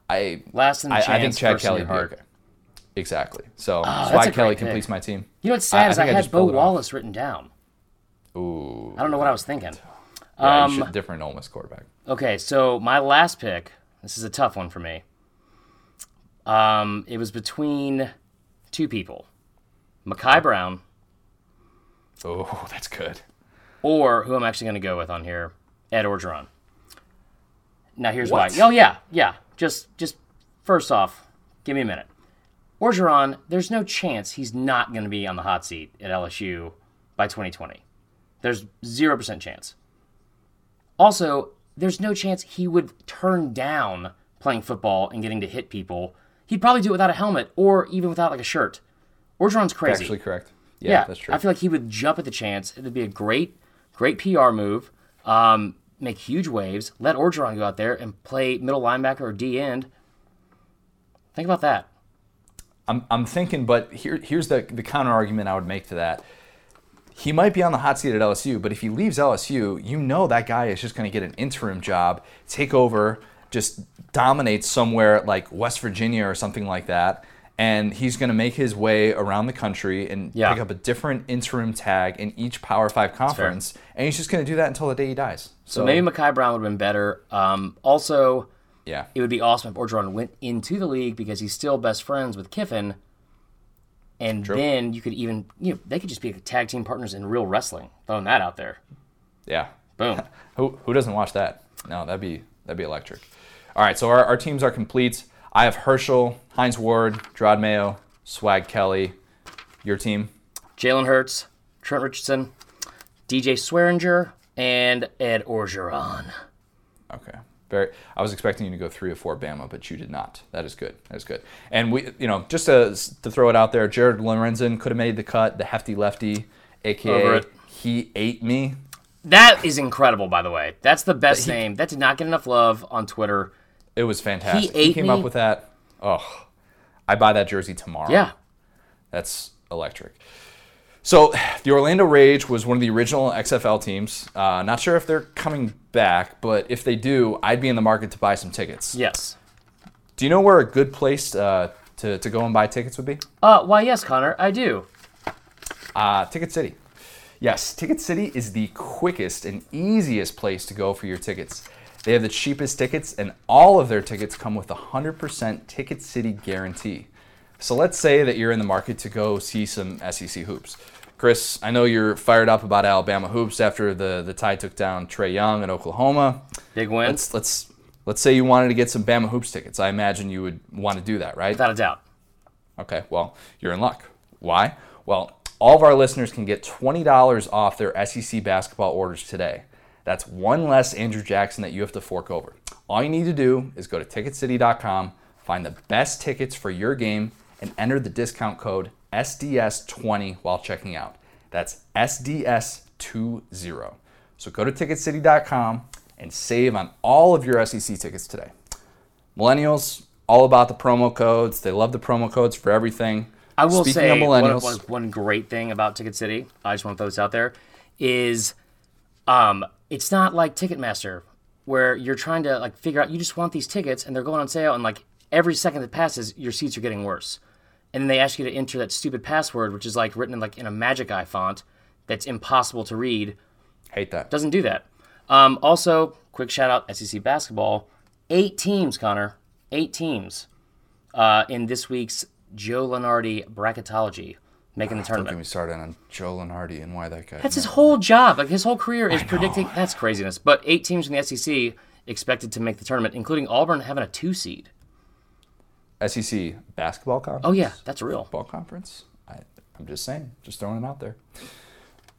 I Last in the I, chance, I think Chad Kelly your would be okay. Exactly. So that's Swag a Kelly great completes pick. my team. You know what's I- I sad is I, I had Bo. Wallace written down. Ooh. I don't know what I was thinking. Yeah, Um, should different Ole Miss quarterback. Okay, so my last pick. This is a tough one for me. Um, it was between two people, Makai Brown Oh, that's good. or who I'm actually going to go with on here, Ed Orgeron. Now here's What? why. Oh yeah, yeah. Just just first off, give me a minute. Orgeron, there's no chance he's not going to be on the hot seat at LSU by 2020. There's 0% chance. Also, there's no chance he would turn down playing football and getting to hit people. He'd probably do it without a helmet or even without like a shirt. Orgeron's crazy. That's Actually correct. Yeah, Yeah, that's true. I feel like he would jump at the chance. It'd be a great, great PR move. Um, make huge waves. Let Orgeron go out there and play middle linebacker or D end. Think about that. I'm, I'm thinking, but here, here's the, the counter argument I would make to that. He might be on the hot seat at LSU, but if he leaves LSU, you know that guy is just going to get an interim job, take over, just dominate somewhere like West Virginia or something like that. And he's going to make his way around the country and Yeah. pick up a different interim tag in each Power Five conference. And he's just going to do that until the day he dies. So, So maybe Makai Brown would have been better. Um, also, yeah. it would be awesome if Orgeron went into the league because he's still best friends with Kiffin. And then you could even, you know, they could just be tag team partners in real wrestling. Throwing that out there. Yeah. Boom. Who, who doesn't watch that? No, that'd be that'd be electric. All right, so our, our teams are complete. I have Herschel, Hines Ward, Jerod Mayo, Swag Kelly. Your team? Jalen Hurts, Trent Richardson, DJ Swearinger, and Ed Orgeron. Okay. Very. I was expecting you to go three or four Bama, but you did not. That is good. That is good. And we, you know, just to, to throw it out there, Jared Lorenzen could have made the cut. The hefty lefty, aka he ate me. That is incredible, by the way. That's the best name. That did not get enough love on Twitter. It was fantastic. ate came me? up with that. Oh, I buy that jersey tomorrow. Yeah. That's electric. So the Orlando Rage was one of the original XFL teams. Uh, not sure if they're coming back, but if they do, I'd be in the market to buy some tickets. Yes. Do you know where a good place uh, to, to go and buy tickets would be? Uh, why, yes, Connor, I do. Uh, Ticket City. Yes, Ticket City is the quickest and easiest place to go for your tickets. They have the cheapest tickets, and all of their tickets come with a 100% Ticket City guarantee. So let's say that you're in the market to go see some SEC hoops. Chris, I know you're fired up about Alabama hoops after the, the Tide took down Trae Young at Oklahoma. Big win. Let's let's let's say you wanted to get some Bama hoops tickets. I imagine you would want to do that, right? Without a doubt. Okay, well, you're in luck. Why? Well, all of our listeners can get $20 off their SEC basketball orders today. That's one less Andrew Jackson that you have to fork over. All you need to do is go to ticketcity.com, find the best tickets for your game, and enter the discount code SDS20 while checking out. That's SDS20. So go to ticketcity.com and save on all of your SEC tickets today. Millennials, all about the promo codes. They love the promo codes for everything. I will Speaking say of one, millennials, one- one great thing about Ticket City. I just want to throw this out there is, um, it's not like Ticketmaster where you're trying to like figure out. You just want these tickets and they're going on sale, and like every second that passes, your seats are getting worse. And then they ask you to enter that stupid password, which is like written in like in a Magic Eye font that's impossible to read. hate that. Doesn't do that. Um, also, quick shout out SEC basketball. Eight teams, Connor. Eight teams uh, in this week's Joe Lunardi bracketology making the Don't get me started on Joe Hardy and why that guy. That's his whole job. Like his whole career is predicting. That's craziness. But eight teams in the SEC expected to make the tournament, including Auburn having a two seed. SEC basketball conference. Oh yeah, that's real. Ball conference. I, I'm just saying, just throwing it out there.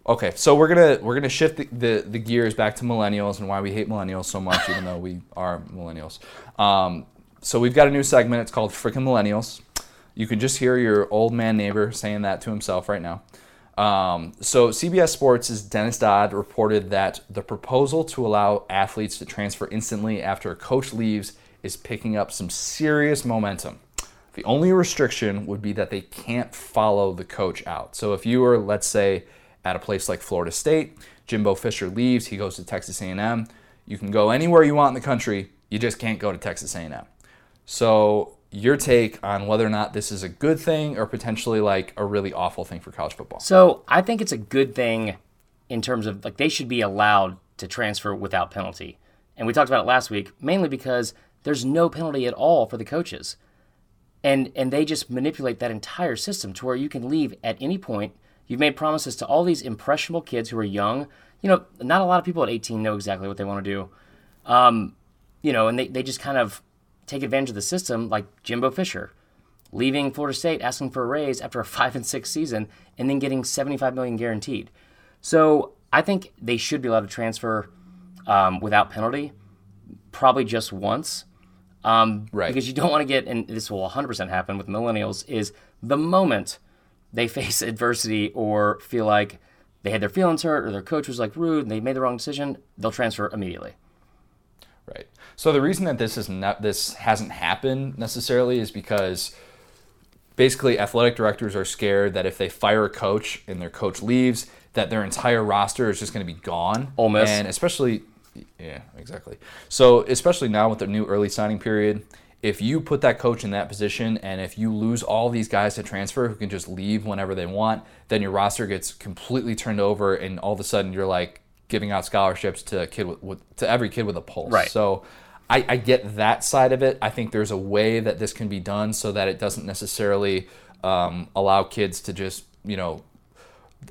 Okay, so we're gonna we're gonna shift the, the, the gears back to millennials and why we hate millennials so much, even though we are millennials. Um, so we've got a new segment. It's called "Freaking Millennials. You can just hear your old man neighbor saying that to himself right now. Um, so CBS Sports' Dennis Dodd reported that the proposal to allow athletes to transfer instantly after a coach leaves is picking up some serious momentum. The only restriction would be that they can't follow the coach out. So if you were, let's say, at a place like Florida State, Jimbo Fisher leaves, he goes to Texas A&M. You can go anywhere you want in the country. You just can't go to Texas A&M. So your take on whether or not this is a good thing or potentially like a really awful thing for college football? So I think it's a good thing in terms of like they should be allowed to transfer without penalty. And we talked about it last week, mainly because there's no penalty at all for the coaches. And and they just manipulate that entire system to where you can leave at any point. You've made promises to all these impressionable kids who are young. You know, not a lot of people at 18 know exactly what they want to do. Um, you know, and they, they just kind of take advantage of the system like Jimbo Fisher leaving Florida State, asking for a raise after a five and six season, and then getting 75 million guaranteed. So I think they should be allowed to transfer um, without penalty, probably just once. Um, Right. Because you don't want to get, and this will 100% happen with millennials, is the moment they face adversity or feel like they had their feelings hurt or their coach was like rude and they made the wrong decision, they'll transfer immediately. Right. So the reason that this is not this hasn't happened necessarily is because basically athletic directors are scared that if they fire a coach and their coach leaves, that their entire roster is just going to be gone. Ole Miss. And especially, yeah, exactly. So especially now with the new early signing period, if you put that coach in that position and if you lose all these guys to transfer who can just leave whenever they want, then your roster gets completely turned over, and all of a sudden you're like giving out scholarships to a kid with, with to every kid with a pulse. Right. So I, I get that side of it. I think there's a way that this can be done so that it doesn't necessarily um, allow kids to just you know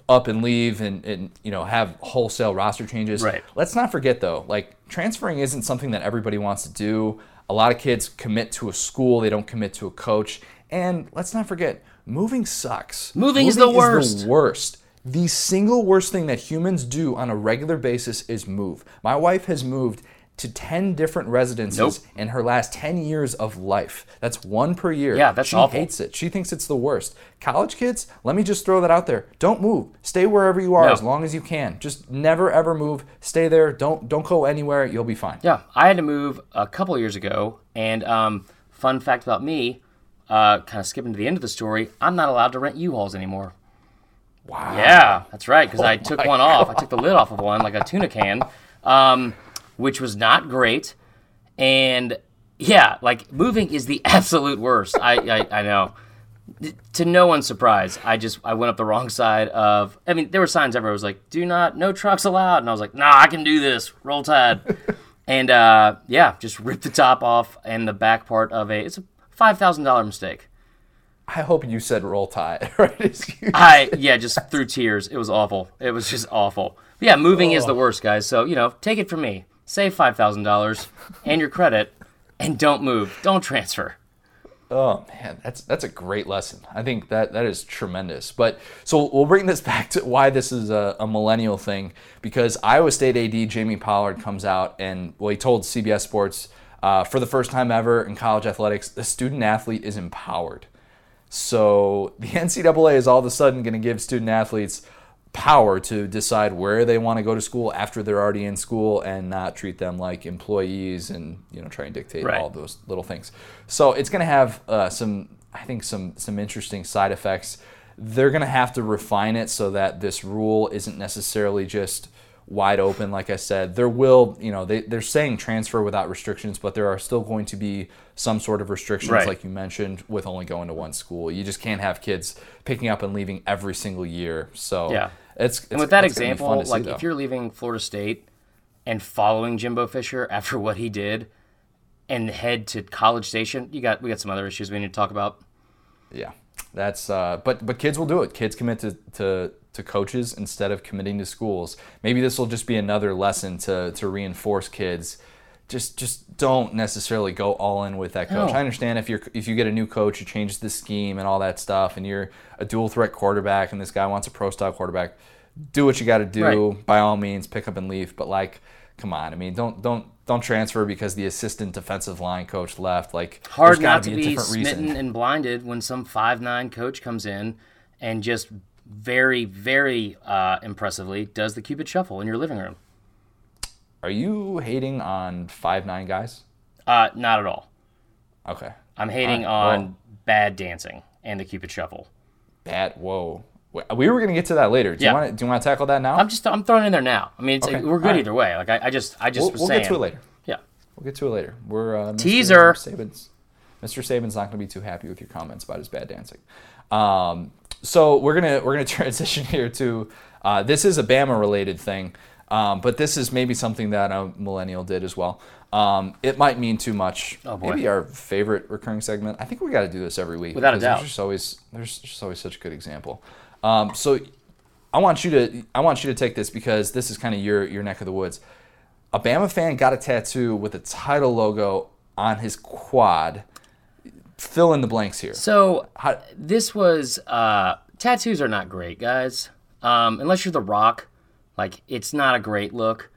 up and leave and, and you know have wholesale roster changes. Right. Let's not forget though, like transferring isn't something that everybody wants to do. A lot of kids commit to a school, they don't commit to a coach. And let's not forget, moving sucks. Moving is the worst. the worst. The single worst thing that humans do on a regular basis is move. My wife has moved to 10 different residences Nope. in her last 10 years of life. That's one per year. Yeah, that's she awful. hates it. She thinks it's the worst. College kids, let me just throw that out there. Don't move. Stay wherever you are No. as long as you can. Just never ever move. Stay there. Don't don't go anywhere. You'll be fine. Yeah, I had to move a couple years ago, and um, fun fact about me, uh, kind of skipping to the end of the story, I'm not allowed to rent U-Hauls anymore. Wow. Yeah, that's right, because I Oh took one off. I took the lid off of one, like a tuna can, um, which was not great. And yeah, like moving is the absolute worst. I, I, I know. To no one's surprise, I just I went up the wrong side of. I mean, there were signs everywhere. It was like, "Do not, no trucks allowed," and I was like, "Nah, I can do this. Roll Tide." and uh, yeah, just ripped the top off and the back part of a. It's a five thousand dollar mistake. I hope you said roll tide. Right? I yeah, just through tears. It was awful. It was just awful. But yeah, moving is the worst, guys. So you know, take it from me. Save five thousand dollars and your credit, and don't move. Don't transfer. Oh man, that's that's a great lesson. I think that that is tremendous. But so we'll bring this back to why this is a, a millennial thing because Iowa State AD Jamie Pollard comes out and well he told CBS Sports Uh, for the first time ever in college athletics, the student athlete is empowered. So the NCAA is all of a sudden going to give student athletes power to decide where they want to go to school after they're already in school and not treat them like employees and you know try and dictate Right. all those little things. So it's going to have uh, some, I think, some some interesting side effects. They're going to have to refine it so that this rule isn't necessarily just wide open. Like I said, there will, you know, they, they're saying transfer without restrictions, but there are still going to be some sort of restrictions, Right. like you mentioned, with only going to one school. You just can't have kids picking up and leaving every single year. So Yeah. it's, it's And with that it's gonna be fun example, see, like though. if you're leaving Florida State and following Jimbo Fisher after what he did and head to College Station, you got we got some other issues we need to talk about. Yeah, that's uh, but but kids will do it. Kids commit to, to to coaches instead of committing to schools. Maybe this will just be another lesson to to reinforce kids. Just just don't necessarily go all in with that coach. No. I understand if you're if you get a new coach who changes the scheme and all that stuff, and you're a dual threat quarterback, and this guy wants a pro style quarterback. Do what you got to do. Right. By all means, pick up and leave. But like, come on. I mean, don't don't don't transfer because the assistant defensive line coach left. Like, Hard not to a be smitten reason. and blinded when some five nine coach comes in and just very very uh, impressively does the cupid shuffle in your living room. Are you hating on five nine guys? Uh, not at all. Okay. I'm hating right, on well- bad dancing and the cupid shuffle. Bad. Whoa. We were gonna get to that later. Do Yeah. you want to? Do you want to tackle that now? I'm just I'm throwing it in there now. I mean, it's, Okay, we're good right. either way. Like I, I just I just we'll was we'll saying. get to it later. Yeah. We'll get to it later. We're uh, Mr. Teaser. Saban's, Mr. Saban's not gonna be too happy with your comments about his bad dancing. Um, so we're gonna we're gonna transition here to uh, this is a Bama related thing, um, but this is maybe something that a millennial did as well. Um, it might mean too much. Oh, boy. Maybe our favorite recurring segment. I think we got to do this every week. Without a doubt. There's just always there's just always such a good example. Um, so I want you to I want you to take this because this is kind of your your neck of the woods. A Bama fan got a tattoo with a title logo on his quad. Fill in the blanks here. So How, this was uh, tattoos are not great, guys. Um, unless you're The Rock, like it's not a great look.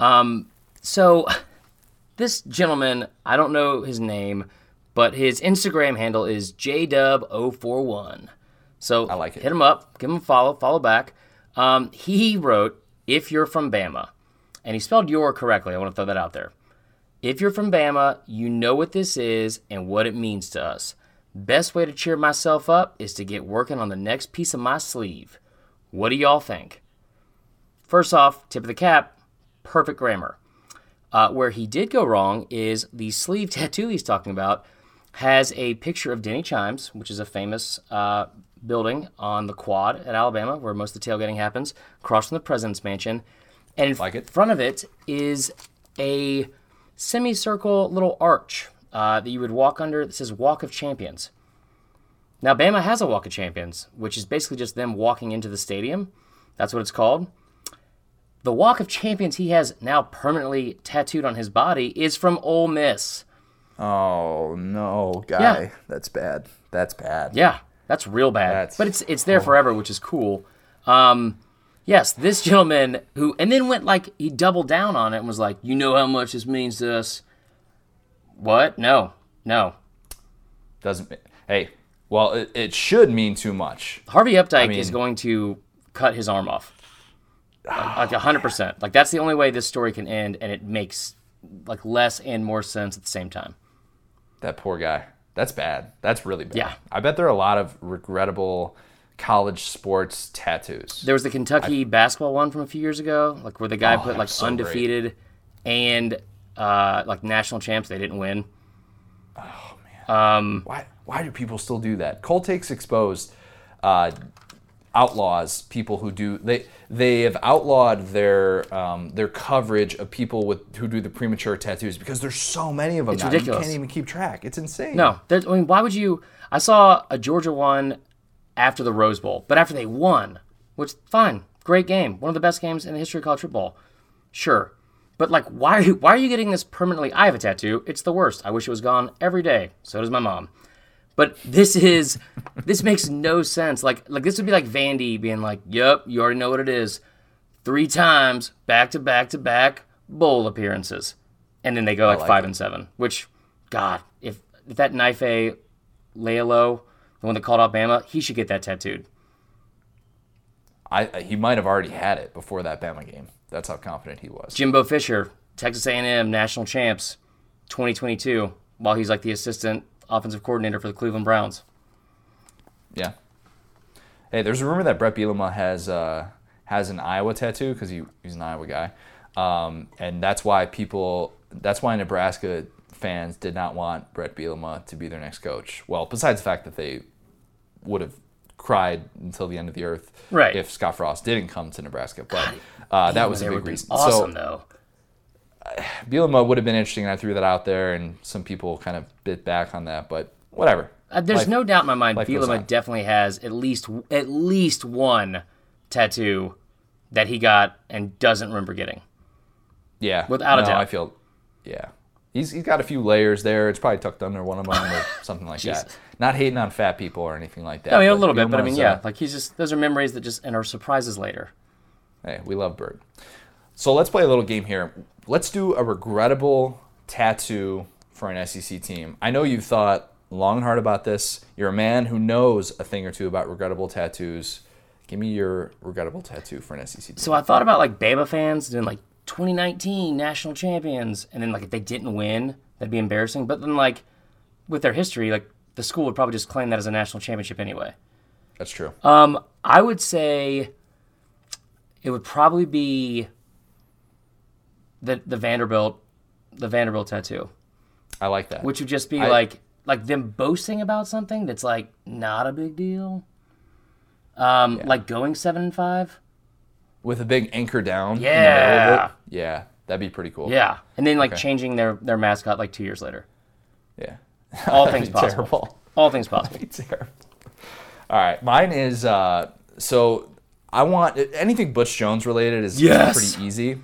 Um, so this gentleman, I don't know his name, but his Instagram handle is jdub041. So I like it. Hit him up, give him a follow, follow back. Um, he wrote, "If you're from Bama," and he spelled "your" correctly. I want to throw that out there. If you're from Bama, you know what this is and what it means to us. Best way to cheer myself up is to get working on the next piece of my sleeve. What do y'all think? First off, tip of the cap, perfect grammar. Uh, where he did go wrong is the sleeve tattoo he's talking about has a picture of Denny Chimes, which is a famous uh, building on the quad at Alabama where most of the tailgating happens, across from the president's mansion. And in Like front of it is a semicircle little arch uh, that you would walk under that says Walk of Champions. Now, Bama has a Walk of Champions, which is basically just them walking into the stadium. That's what it's called. The Walk of Champions he has now permanently tattooed on his body is from Ole Miss. oh no, guy, Yeah. that's bad. That's bad. Yeah, that's real bad. That's- but it's it's there forever, which is cool. Um, yes, this gentleman who and then went like he doubled down on it and was like, "You know how much this means to us." What? No, no. Doesn't. Hey, well, it, it should mean too much. Harvey Updike mean- is going to cut his arm off. Like like hundred percent. Like that's the only way this story can end, and it makes like less and more sense at the same time. That poor guy. That's bad. That's really bad. Yeah. I bet there are a lot of regrettable college sports tattoos. There was the Kentucky basketball one from a few years ago, like where the guy Oh, put like so great. undefeated and uh, like national champs. They didn't win. Oh man. Um, Why? Why do people still do that? Cold takes exposed uh, outlaws people who do they they have outlawed their um, their coverage of people with who do the premature tattoos because there's so many of them It's now. ridiculous. You can't even keep track. It's insane. No, I mean, why would you? I saw a Georgia one after the Rose Bowl, but after they won, which fine, great game, one of the best games in the history of college football, sure. But like, why are you, why are you getting this permanently? I have a tattoo. It's the worst. I wish it was gone every day. So does my mom. But this is this makes no sense. Like like this would be like Vandy being like, "Yep, you already know what it is. Three times back to back to back bowl appearances." and then they go like, like five it. and seven. Which, God, if, if that knife a Lealo, the one that called out Bama, he should get that tattooed. I, he might have already had it before that Bama game. That's how confident he was. Jimbo Fisher, Texas A&M national champs, 2022, while he's like the assistant offensive coordinator for the Cleveland Browns. Yeah. Hey, there's a rumor that Brett Bielema has uh, has an Iowa tattoo because he, he's an Iowa guy, um, and that's why people that's why Nebraska fans did not want Brett Bielema to be their next coach. Well, besides the fact that they would have cried until the end of the earth Right. if Scott Frost didn't come to Nebraska, but uh, that was a big reason. Awesome so though. Bielema would have been interesting, and I threw that out there, and some people kind of bit back on that, but whatever. Uh, there's Life- no doubt in my mind Bielema definitely has at least at least one tattoo that he got and doesn't remember getting. Yeah, Without a doubt. I feel, yeah, he's he's got a few layers there. It's probably tucked under one of them or something like that. Not hating on fat people or anything like that. I mean, a little bit, but I mean, yeah, uh, like he's just those are memories that just and are surprises later. hey, we love Bird. So let's play a little game here. Let's do a regrettable tattoo for an SEC team. I know you've thought long and hard about this. You're a man who knows a thing or two about regrettable tattoos. Give me your regrettable tattoo for an SEC team. So I thought about like Bama fans doing like 2019 national champions, and then like if they didn't win, that'd be embarrassing. But then like with their history, like the school would probably just claim that as a national championship anyway. That's true. Um, I would say it would probably be the the Vanderbilt the Vanderbilt tattoo, I like that. which would just be I- like like them boasting about something that's like not a big deal. Um, like going seven and five. With a big anchor down. in the middle of Yeah. Yeah, that'd be pretty cool. Yeah, and then like Okay. changing their their mascot like two years later. Yeah. All things possible. Terrible. All things possible. Terrible. All right, mine is uh, so I want anything Butch Jones related is, Yes. pretty easy,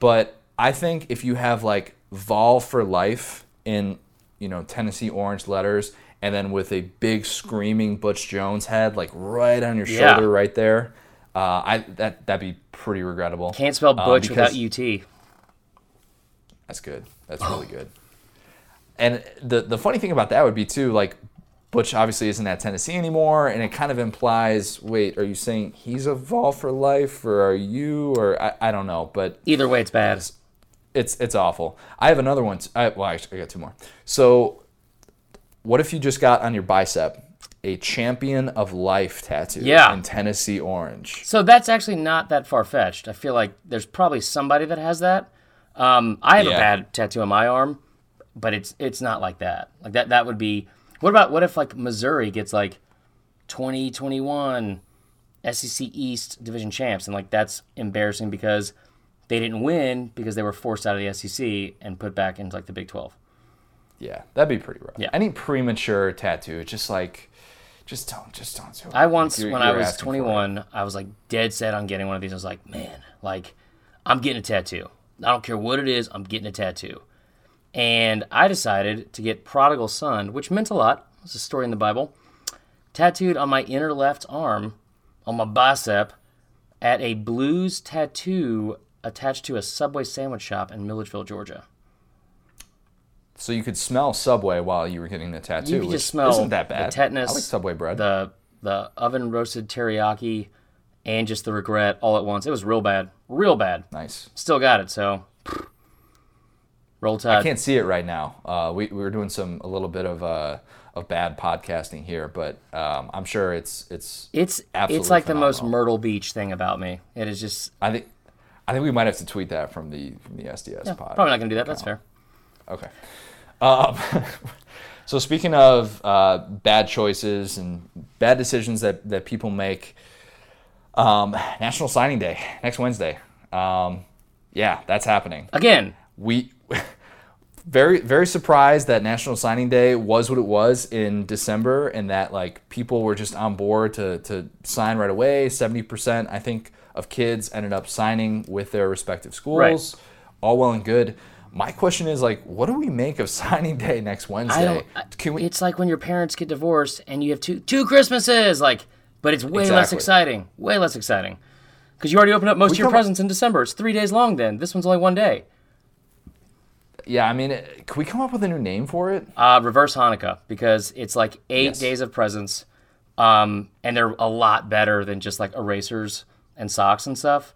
but I think if you have like Vol for life in you know Tennessee orange letters, and then with a big screaming Butch Jones head like right on your Yeah. shoulder right there, uh, I that that'd be pretty regrettable. Can't spell Um, Butch because- without UT. That's good. That's really good. And the the funny thing about that would be too, like Butch obviously isn't at Tennessee anymore, and it kind of implies, wait, are you saying he's a Vol for life, or are you, or I, I don't know, but Either way, it's bad. it's it's awful. I have another one. t- I, well, actually, I got two more. So, what if you just got on your bicep a champion of life tattoo Yeah. in Tennessee orange? So that's actually not that far fetched. I feel like there's probably somebody that has that. Um, I have a bad tattoo on my arm, but it's it's not like that. Like that that would be. What about what if like Missouri gets like 2021 SEC East division champs and like that's embarrassing because they didn't win because they were forced out of the SEC and put back into like the Big 12. Yeah, that'd be pretty rough. Yeah. Any premature tattoo, just like, just don't, just don't do it. I once, You're- when I was asking for it. 21, I was like dead set on getting one of these. I was like, man, like, I'm getting a tattoo. I don't care what it is, I'm getting a tattoo. And I decided to get Prodigal Son, which meant a lot. It's a story in the Bible. Tattooed on my inner left arm, on my bicep, at a blues tattoo attached to a Subway sandwich shop in Milledgeville, Georgia. So you could smell Subway while you were getting the tattoo. You could just smell isn't that the bad. tetanus, I like Subway bread. the the oven roasted teriyaki, and just the regret all at once. It was real bad, real bad. nice. Still got it, so roll Tide. I can't see it right now. Uh, we, we were doing some a little bit of uh, of bad podcasting here, but um, I'm sure it's it's. It's absolutely it's like the most. Myrtle Beach thing about me. It is just I think I think we might have to tweet that from the from the SDS pod. probably not gonna do that. That's fair. Okay. Um, so speaking of uh, bad choices and bad decisions that, that people make, um, National Signing Day next Wednesday. Um, yeah, that's happening. Again, We very very surprised that National Signing Day was what it was in December and that like people were just on board to to sign right away. Seventy percent, I think, of kids ended up signing with their respective schools. All well and good. My question is like, what do we make of signing day next Wednesday? I- Can we? It's like when your parents get divorced and you have two two Christmases, like, but it's way less exciting. Way less exciting. Because you already opened up most of your presents in December. It's three days long. Then this one's only one day. Yeah, I mean, can we come up with a new name for it? Uh, reverse Hanukkah because it's like eight Yes. days of presents, um, and they're a lot better than just like erasers and socks and stuff.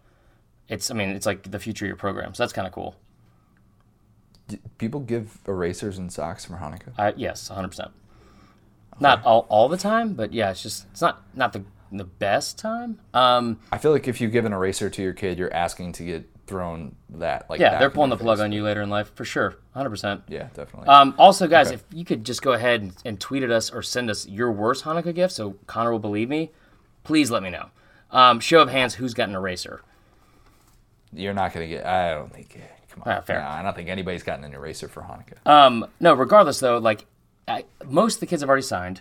It's I mean it's like the future of your program, so that's kind of cool. People give erasers and socks for Hanukkah. I, yes, 100. percent Not all, all the time, but yeah, it's just it's not not the the best time. Um, I feel like if you give an eraser to your kid, you're asking to get thrown that. Like yeah, they're pulling the plug on you later in life for sure, 100. percent Yeah, definitely. Um, also, guys, Okay. if you could just go ahead and, and tweet at us or send us your worst Hanukkah gift, so Connor will believe me. Please let me know. Um, show of hands, who's got an eraser? you're not gonna get. I don't think. Come on. Ah, fair. I don't think anybody's gotten an eraser for Hanukkah. Um, no, regardless though, like I, most of the kids have already signed,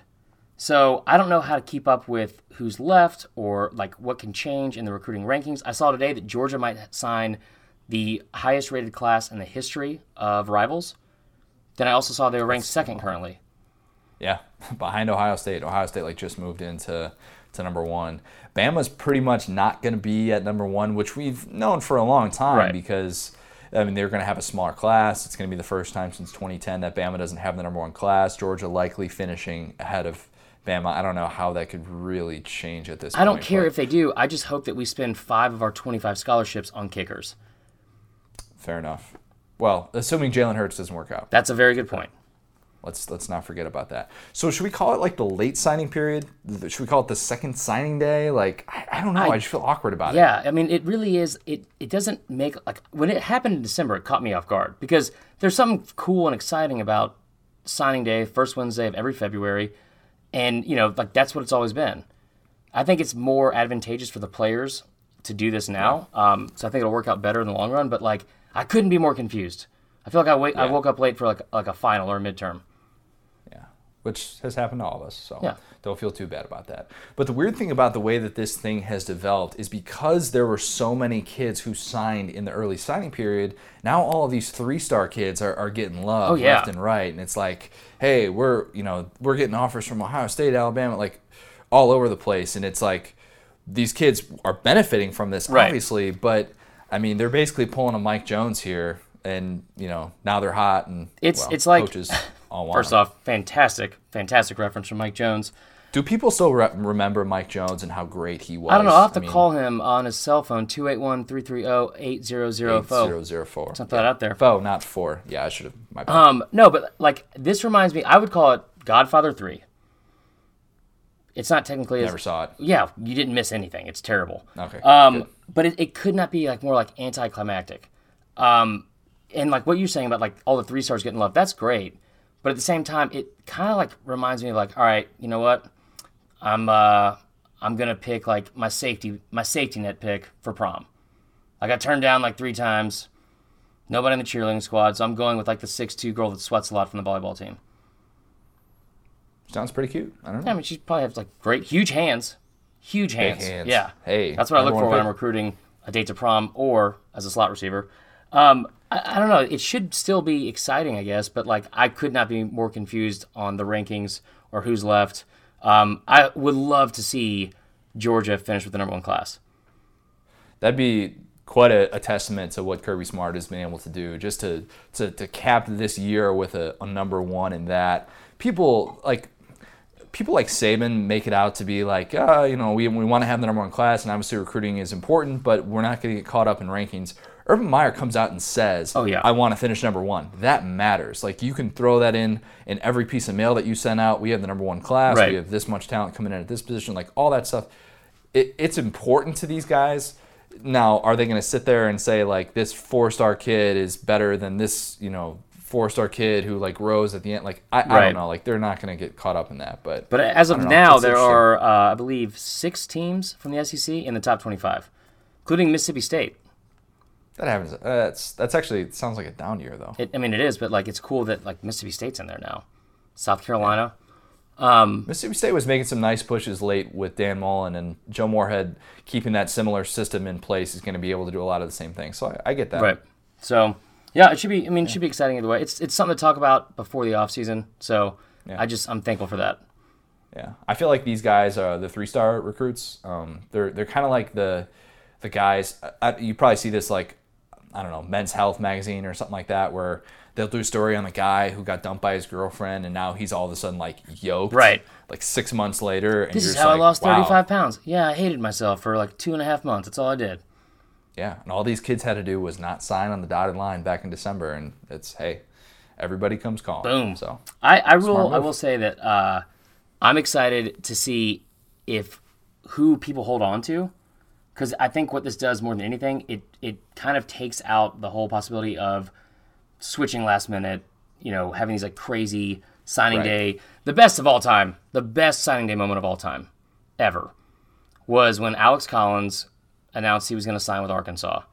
so I don't know how to keep up with who's left or like what can change in the recruiting rankings. I saw today that Georgia might sign the highest rated class in the history of rivals. Then I also saw they were ranked second currently. Yeah, behind Ohio State. Ohio State like just moved into to number one. Bama's pretty much not going to be at number one, which we've known for a long time Right. because I mean they're going to have a smaller class. It's going to be the first time since 2010 that Bama doesn't have the number one class. Georgia likely finishing ahead of Bama. I don't know how that could really change at this. Point. I don't care if they do. I just hope that we spend five of our 25 scholarships on kickers. Fair enough. Well, assuming Jalen Hurts doesn't work out. That's a very good point. Let's let's not forget about that. So should we call it like the late signing period? Should we call it the second signing day? Like I, I don't know. I, just feel awkward about it. Yeah, I mean, it really is. It it doesn't make like when it happened in December, it caught me off guard because there's something cool and exciting about signing day, first Wednesday of every February, and you know, like that's what it's always been. I think it's more advantageous for the players to do this now, um, so I think it'll work out better in the long run. But like, I couldn't be more confused. I feel like I wait. I woke up late for like like a final or a midterm. Which has happened to all of us. So Yeah. don't feel too bad about that. But the weird thing about the way that this thing has developed is because there were so many kids who signed in the early signing period, now all of these three star kids are, are getting love Oh, yeah. left and right. And it's like, hey, we're you know, we're getting offers from Ohio State, Alabama, like all over the place. And it's like these kids are benefiting from this, Right. obviously, but I mean they're basically pulling a Mike Jones here and you know, now they're hot and It's- well, it's like- coaches all want First off, fantastic, fantastic reference from Mike Jones. Do people still re- remember Mike Jones and how great he was? I don't know. I'll have to mean, call him on his cell phone, 281-330-8004. 8004. Something that out there. Foe, not four. Yeah, I should have. My bad. Um, no, but like this reminds me, I would call it Godfather 3. It's not technically Never as, saw it. yeah, you didn't miss anything. It's terrible. Okay. Um, good. but it, it could not be like more like anticlimactic. Um, and like what you're saying about like all the three stars getting love, that's great. But at the same time, it kind of like reminds me of like, all right, you know what? I'm uh, I'm gonna pick like my safety my safety net pick for prom. Like I got turned down like three times. Nobody in the cheerleading squad, so I'm going with like the six two girl that sweats a lot from the volleyball team. Sounds pretty cute. I don't know. Yeah, I mean, she probably has like great, huge hands, huge hands. hands. Yeah. Hey, that's what I look for one when. I'm recruiting a date to prom or as a slot receiver. Um, I, I don't know. It should still be exciting, I guess, but like I could not be more confused on the rankings or who's left. Um, I would love to see Georgia finish with the number one class. That'd be quite a, a testament to what Kirby Smart has been able to do, just to to, to cap this year with a, a number one in that. People like people like Saban make it out to be like, uh, you know, we, we want to have the number one class, and obviously recruiting is important, but we're not going to get caught up in rankings. Urban Meyer comes out and says, Oh, yeah. I want to finish number one." That matters. Like you can throw that in in every piece of mail that you send out. We have the number one class. Right. We have this much talent coming in at this position. Like all that stuff. It, it's important to these guys. Now, are they going to sit there and say like this four-star kid is better than this, you know, four-star kid who like rose at the end? Like I, I Right. don't know. Like they're not going to get caught up in that. But But as of now, there are, uh, I believe, six teams from the SEC in the top 25, including Mississippi State. That happens. Uh, that's that's actually it sounds like a down year though. It, I mean, it is, but like it's cool that like Mississippi State's in there now. South Carolina. Um, Mississippi State was making some nice pushes late with Dan Mullen and Joe Moorhead keeping that similar system in place is going to be able to do a lot of the same things. So I, I get that. Right. So yeah, it should be. I mean, it should be exciting either way. It's it's something to talk about before the off season. So Yeah. I just I'm thankful for that. Yeah, I feel like these guys are the three-star recruits. Um, they're they're kind of like the the guys. I, you probably see this like I don't know, Men's Health magazine or something like that, where they'll do a story on the guy who got dumped by his girlfriend and now he's all of a sudden like yoked. Right. Like six months later. And This you're is how I lost wow. 35 pounds. Yeah, I hated myself for like two and a half months. That's all I did. Yeah. And all these kids had to do was not sign on the dotted line back in December. And it's, hey, everybody comes calling. Boom. So I, I will I will say that uh, I'm excited to see if who people hold on to because I think what this does more than anything it it kind of takes out the whole possibility of switching last minute you know having these like crazy signing Right. day the best of all time the best signing day moment of all time ever was when Alex Collins announced he was going to sign with Arkansas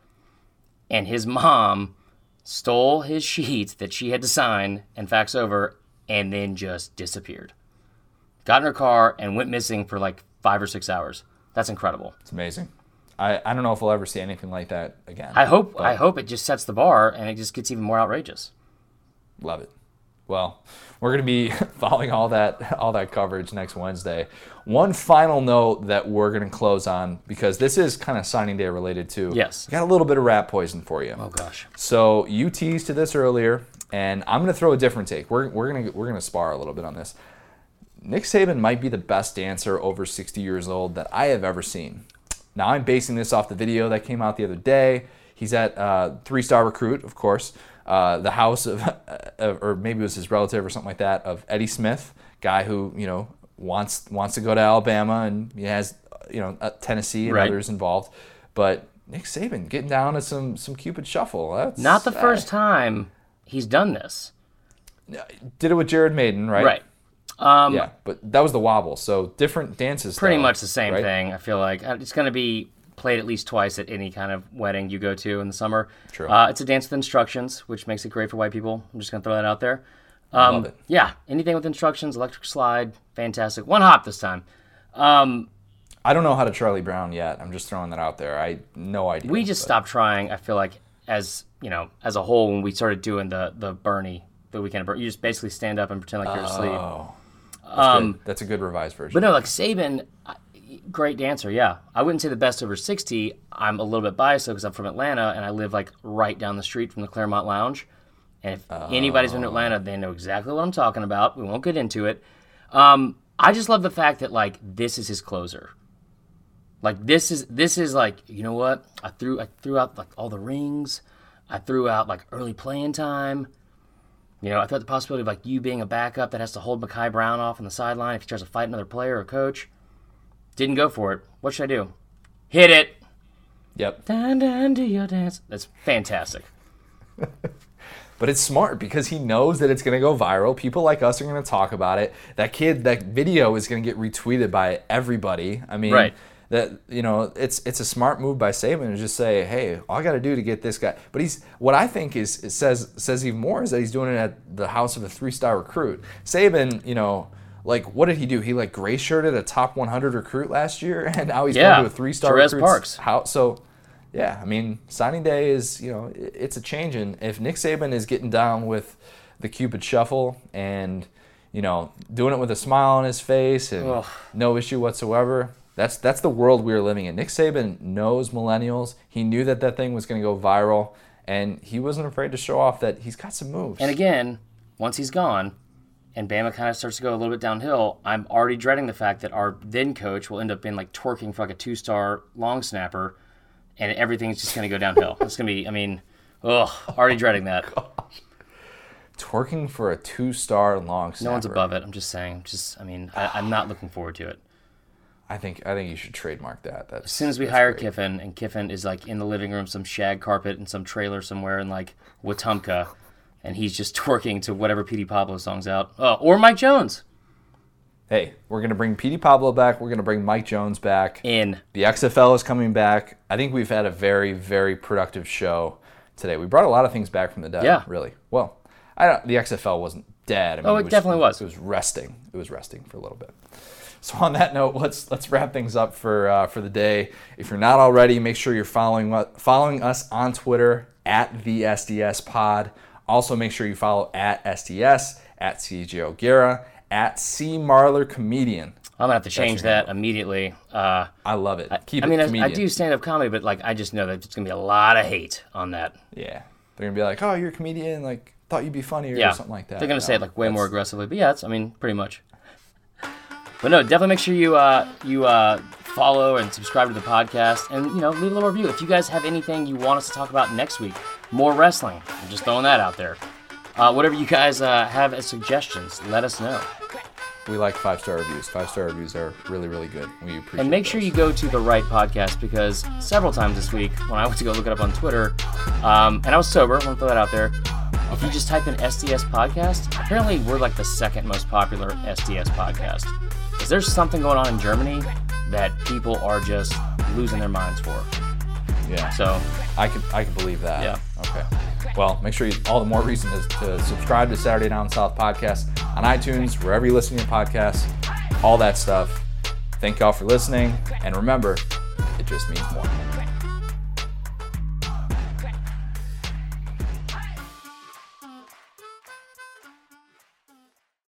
and his mom stole his sheet that she had to sign and fax over and then just disappeared. Got in her car and went missing for like five or six hours. That's incredible. it's amazing. I, I don't know if we'll ever see anything like that again. I hope but I hope it just sets the bar and it just gets even more outrageous. Love it. Well, we're going to be following all that all that coverage next Wednesday. One final note that we're going to close on because this is kind of signing day related too. Yes. Got a little bit of rat poison for you. Oh gosh. So you teased to this earlier, and I'm going to throw a different take. We're, we're going to we're going to spar a little bit on this. Nick Saban might be the best dancer over 60 years old that I have ever seen. Now I'm basing this off the video that came out the other day. He's at uh, Three Star Recruit, of course, uh, the house of, or maybe it was his relative or something like that, of Eddie Smith, guy who you know wants wants to go to Alabama and he has you know uh, Tennessee and Right. others involved, but Nick Saban getting down to some some Cupid shuffle. That's Not the uh, first time he's done this. did it with Jared Maiden, right? Right. Um, Yeah, but that was the wobble. So different dances. Pretty though, much the same right? thing. I feel like Uh, it's going to be played at least twice at any kind of wedding you go to in the summer. True. Uh, it's a dance with instructions, which makes it great for white people. I'm just going to throw that out there. Um, Love it. Yeah, anything with instructions, electric slide, fantastic. One hop this time. Um, I don't know how to Charlie Brown yet. I'm just throwing that out there. I no idea. we just but- stopped trying. I feel like as you know, as a whole, when we started doing the the Bernie, the weekend of Bernie, you just basically stand up and pretend like you're asleep. Oh, that's, good. that's a good revised version. Um, But no, like Saban, great dancer. Yeah, I wouldn't say the best over sixty. I'm a little bit biased because I'm from Atlanta and I live like right down the street from the Clermont Lounge. And if anybody's been to Atlanta, they know exactly what I'm talking about. We won't get into it. Um, I just love the fact that like this is his closer. Like this is this is like you know what I threw I threw out like all the rings. I threw out like early playing time. You know, I thought the possibility of like you being a backup that has to hold Mekhi Brown off on the sideline if he tries to fight another player or coach. Didn't go for it. What should I do? Hit it. yep. Dun, dun, do your dance. That's fantastic. But it's smart because he knows that it's going to go viral. People like us are going to talk about it. That kid, that video is going to get retweeted by everybody. I mean, Right. That you know, it's it's a smart move by Saban to just say, "Hey, all I got to do to get this guy." But he's what I think is it says says even more is that he's doing it at the house of a three-star recruit. Saban, you know, like what did he do? He like gray shirted a top 100 recruit last year, and now he's Yeah. going to a three-star Jerez recruit's Parks. house. So yeah, I mean, signing day is, you know, it's a change. And if Nick Saban is getting down with the Cupid shuffle and, you know, doing it with a smile on his face and Ugh. no issue whatsoever, that's that's the world we are living in. Nick Saban knows millennials. He knew that that thing was going to go viral, and he wasn't afraid to show off that he's got some moves. And again, once he's gone, and Bama kind of starts to go a little bit downhill, I'm already dreading the fact that our then coach will end up being like twerking for like a two star long snapper, and everything's just going to go downhill. it's going to be, I mean, ugh, already dreading that. Twerking for a two-star long snapper. No one's above it. I'm just saying. Just, I mean, I, I'm not looking forward to it. I think I think you should trademark that. That's, As soon as we hire Kiffin, and Kiffin is like in the living room, some shag carpet in some trailer somewhere in like Wetumpka, and he's just twerking to whatever Petey Pablo song's out, oh, or Mike Jones hey, we're gonna bring Petey Pablo back. We're gonna bring Mike Jones back. in. The XFL is coming back. I think we've had a very, very productive show today. We brought a lot of things back from the dead. Yeah. Really. Well, I don't. The XFL wasn't dead. I mean, Oh, it definitely was. It was resting. It was resting for a little bit. So on that note, let's let's wrap things up for uh, for the day. If you're not already, make sure you're following following us on Twitter at the SDS Pod. Also, make sure you follow at SDS at CJ O'Gara at C Marler Comedian. I'm gonna have to change that immediately. Uh, I love it. Keep I it mean, I, I do stand up comedy, but like I just know that it's gonna be a lot of hate on that. Yeah, they're gonna be like, "Oh, you're a comedian. Like, thought you'd be funnier Yeah, or something like that." They're gonna say it like way more aggressively, but yeah, it's I mean pretty much. But no, definitely make sure you uh, you uh, follow and subscribe to the podcast, and you know leave a little review if you guys have anything you want us to talk about next week. More wrestling. I'm just throwing that out there. Uh, whatever you guys uh, have as suggestions, let us know. We like five star reviews. Five star reviews are really, really good. We appreciate. And make sure you go to the right podcast because several times this week when I went to go look it up on Twitter, um, and I was sober, I want to throw that out there. If you just type in SDS podcast, apparently we're like the second most popular SDS podcast. Because there's something going on in Germany that people are just losing their minds for. Yeah. So I could I could believe that. Yeah. Okay. Well, make sure you all the more reason is to subscribe to Saturday Down South podcast on iTunes, wherever you listen to your podcasts, all that stuff. Thank y'all for listening, and remember, it just means more.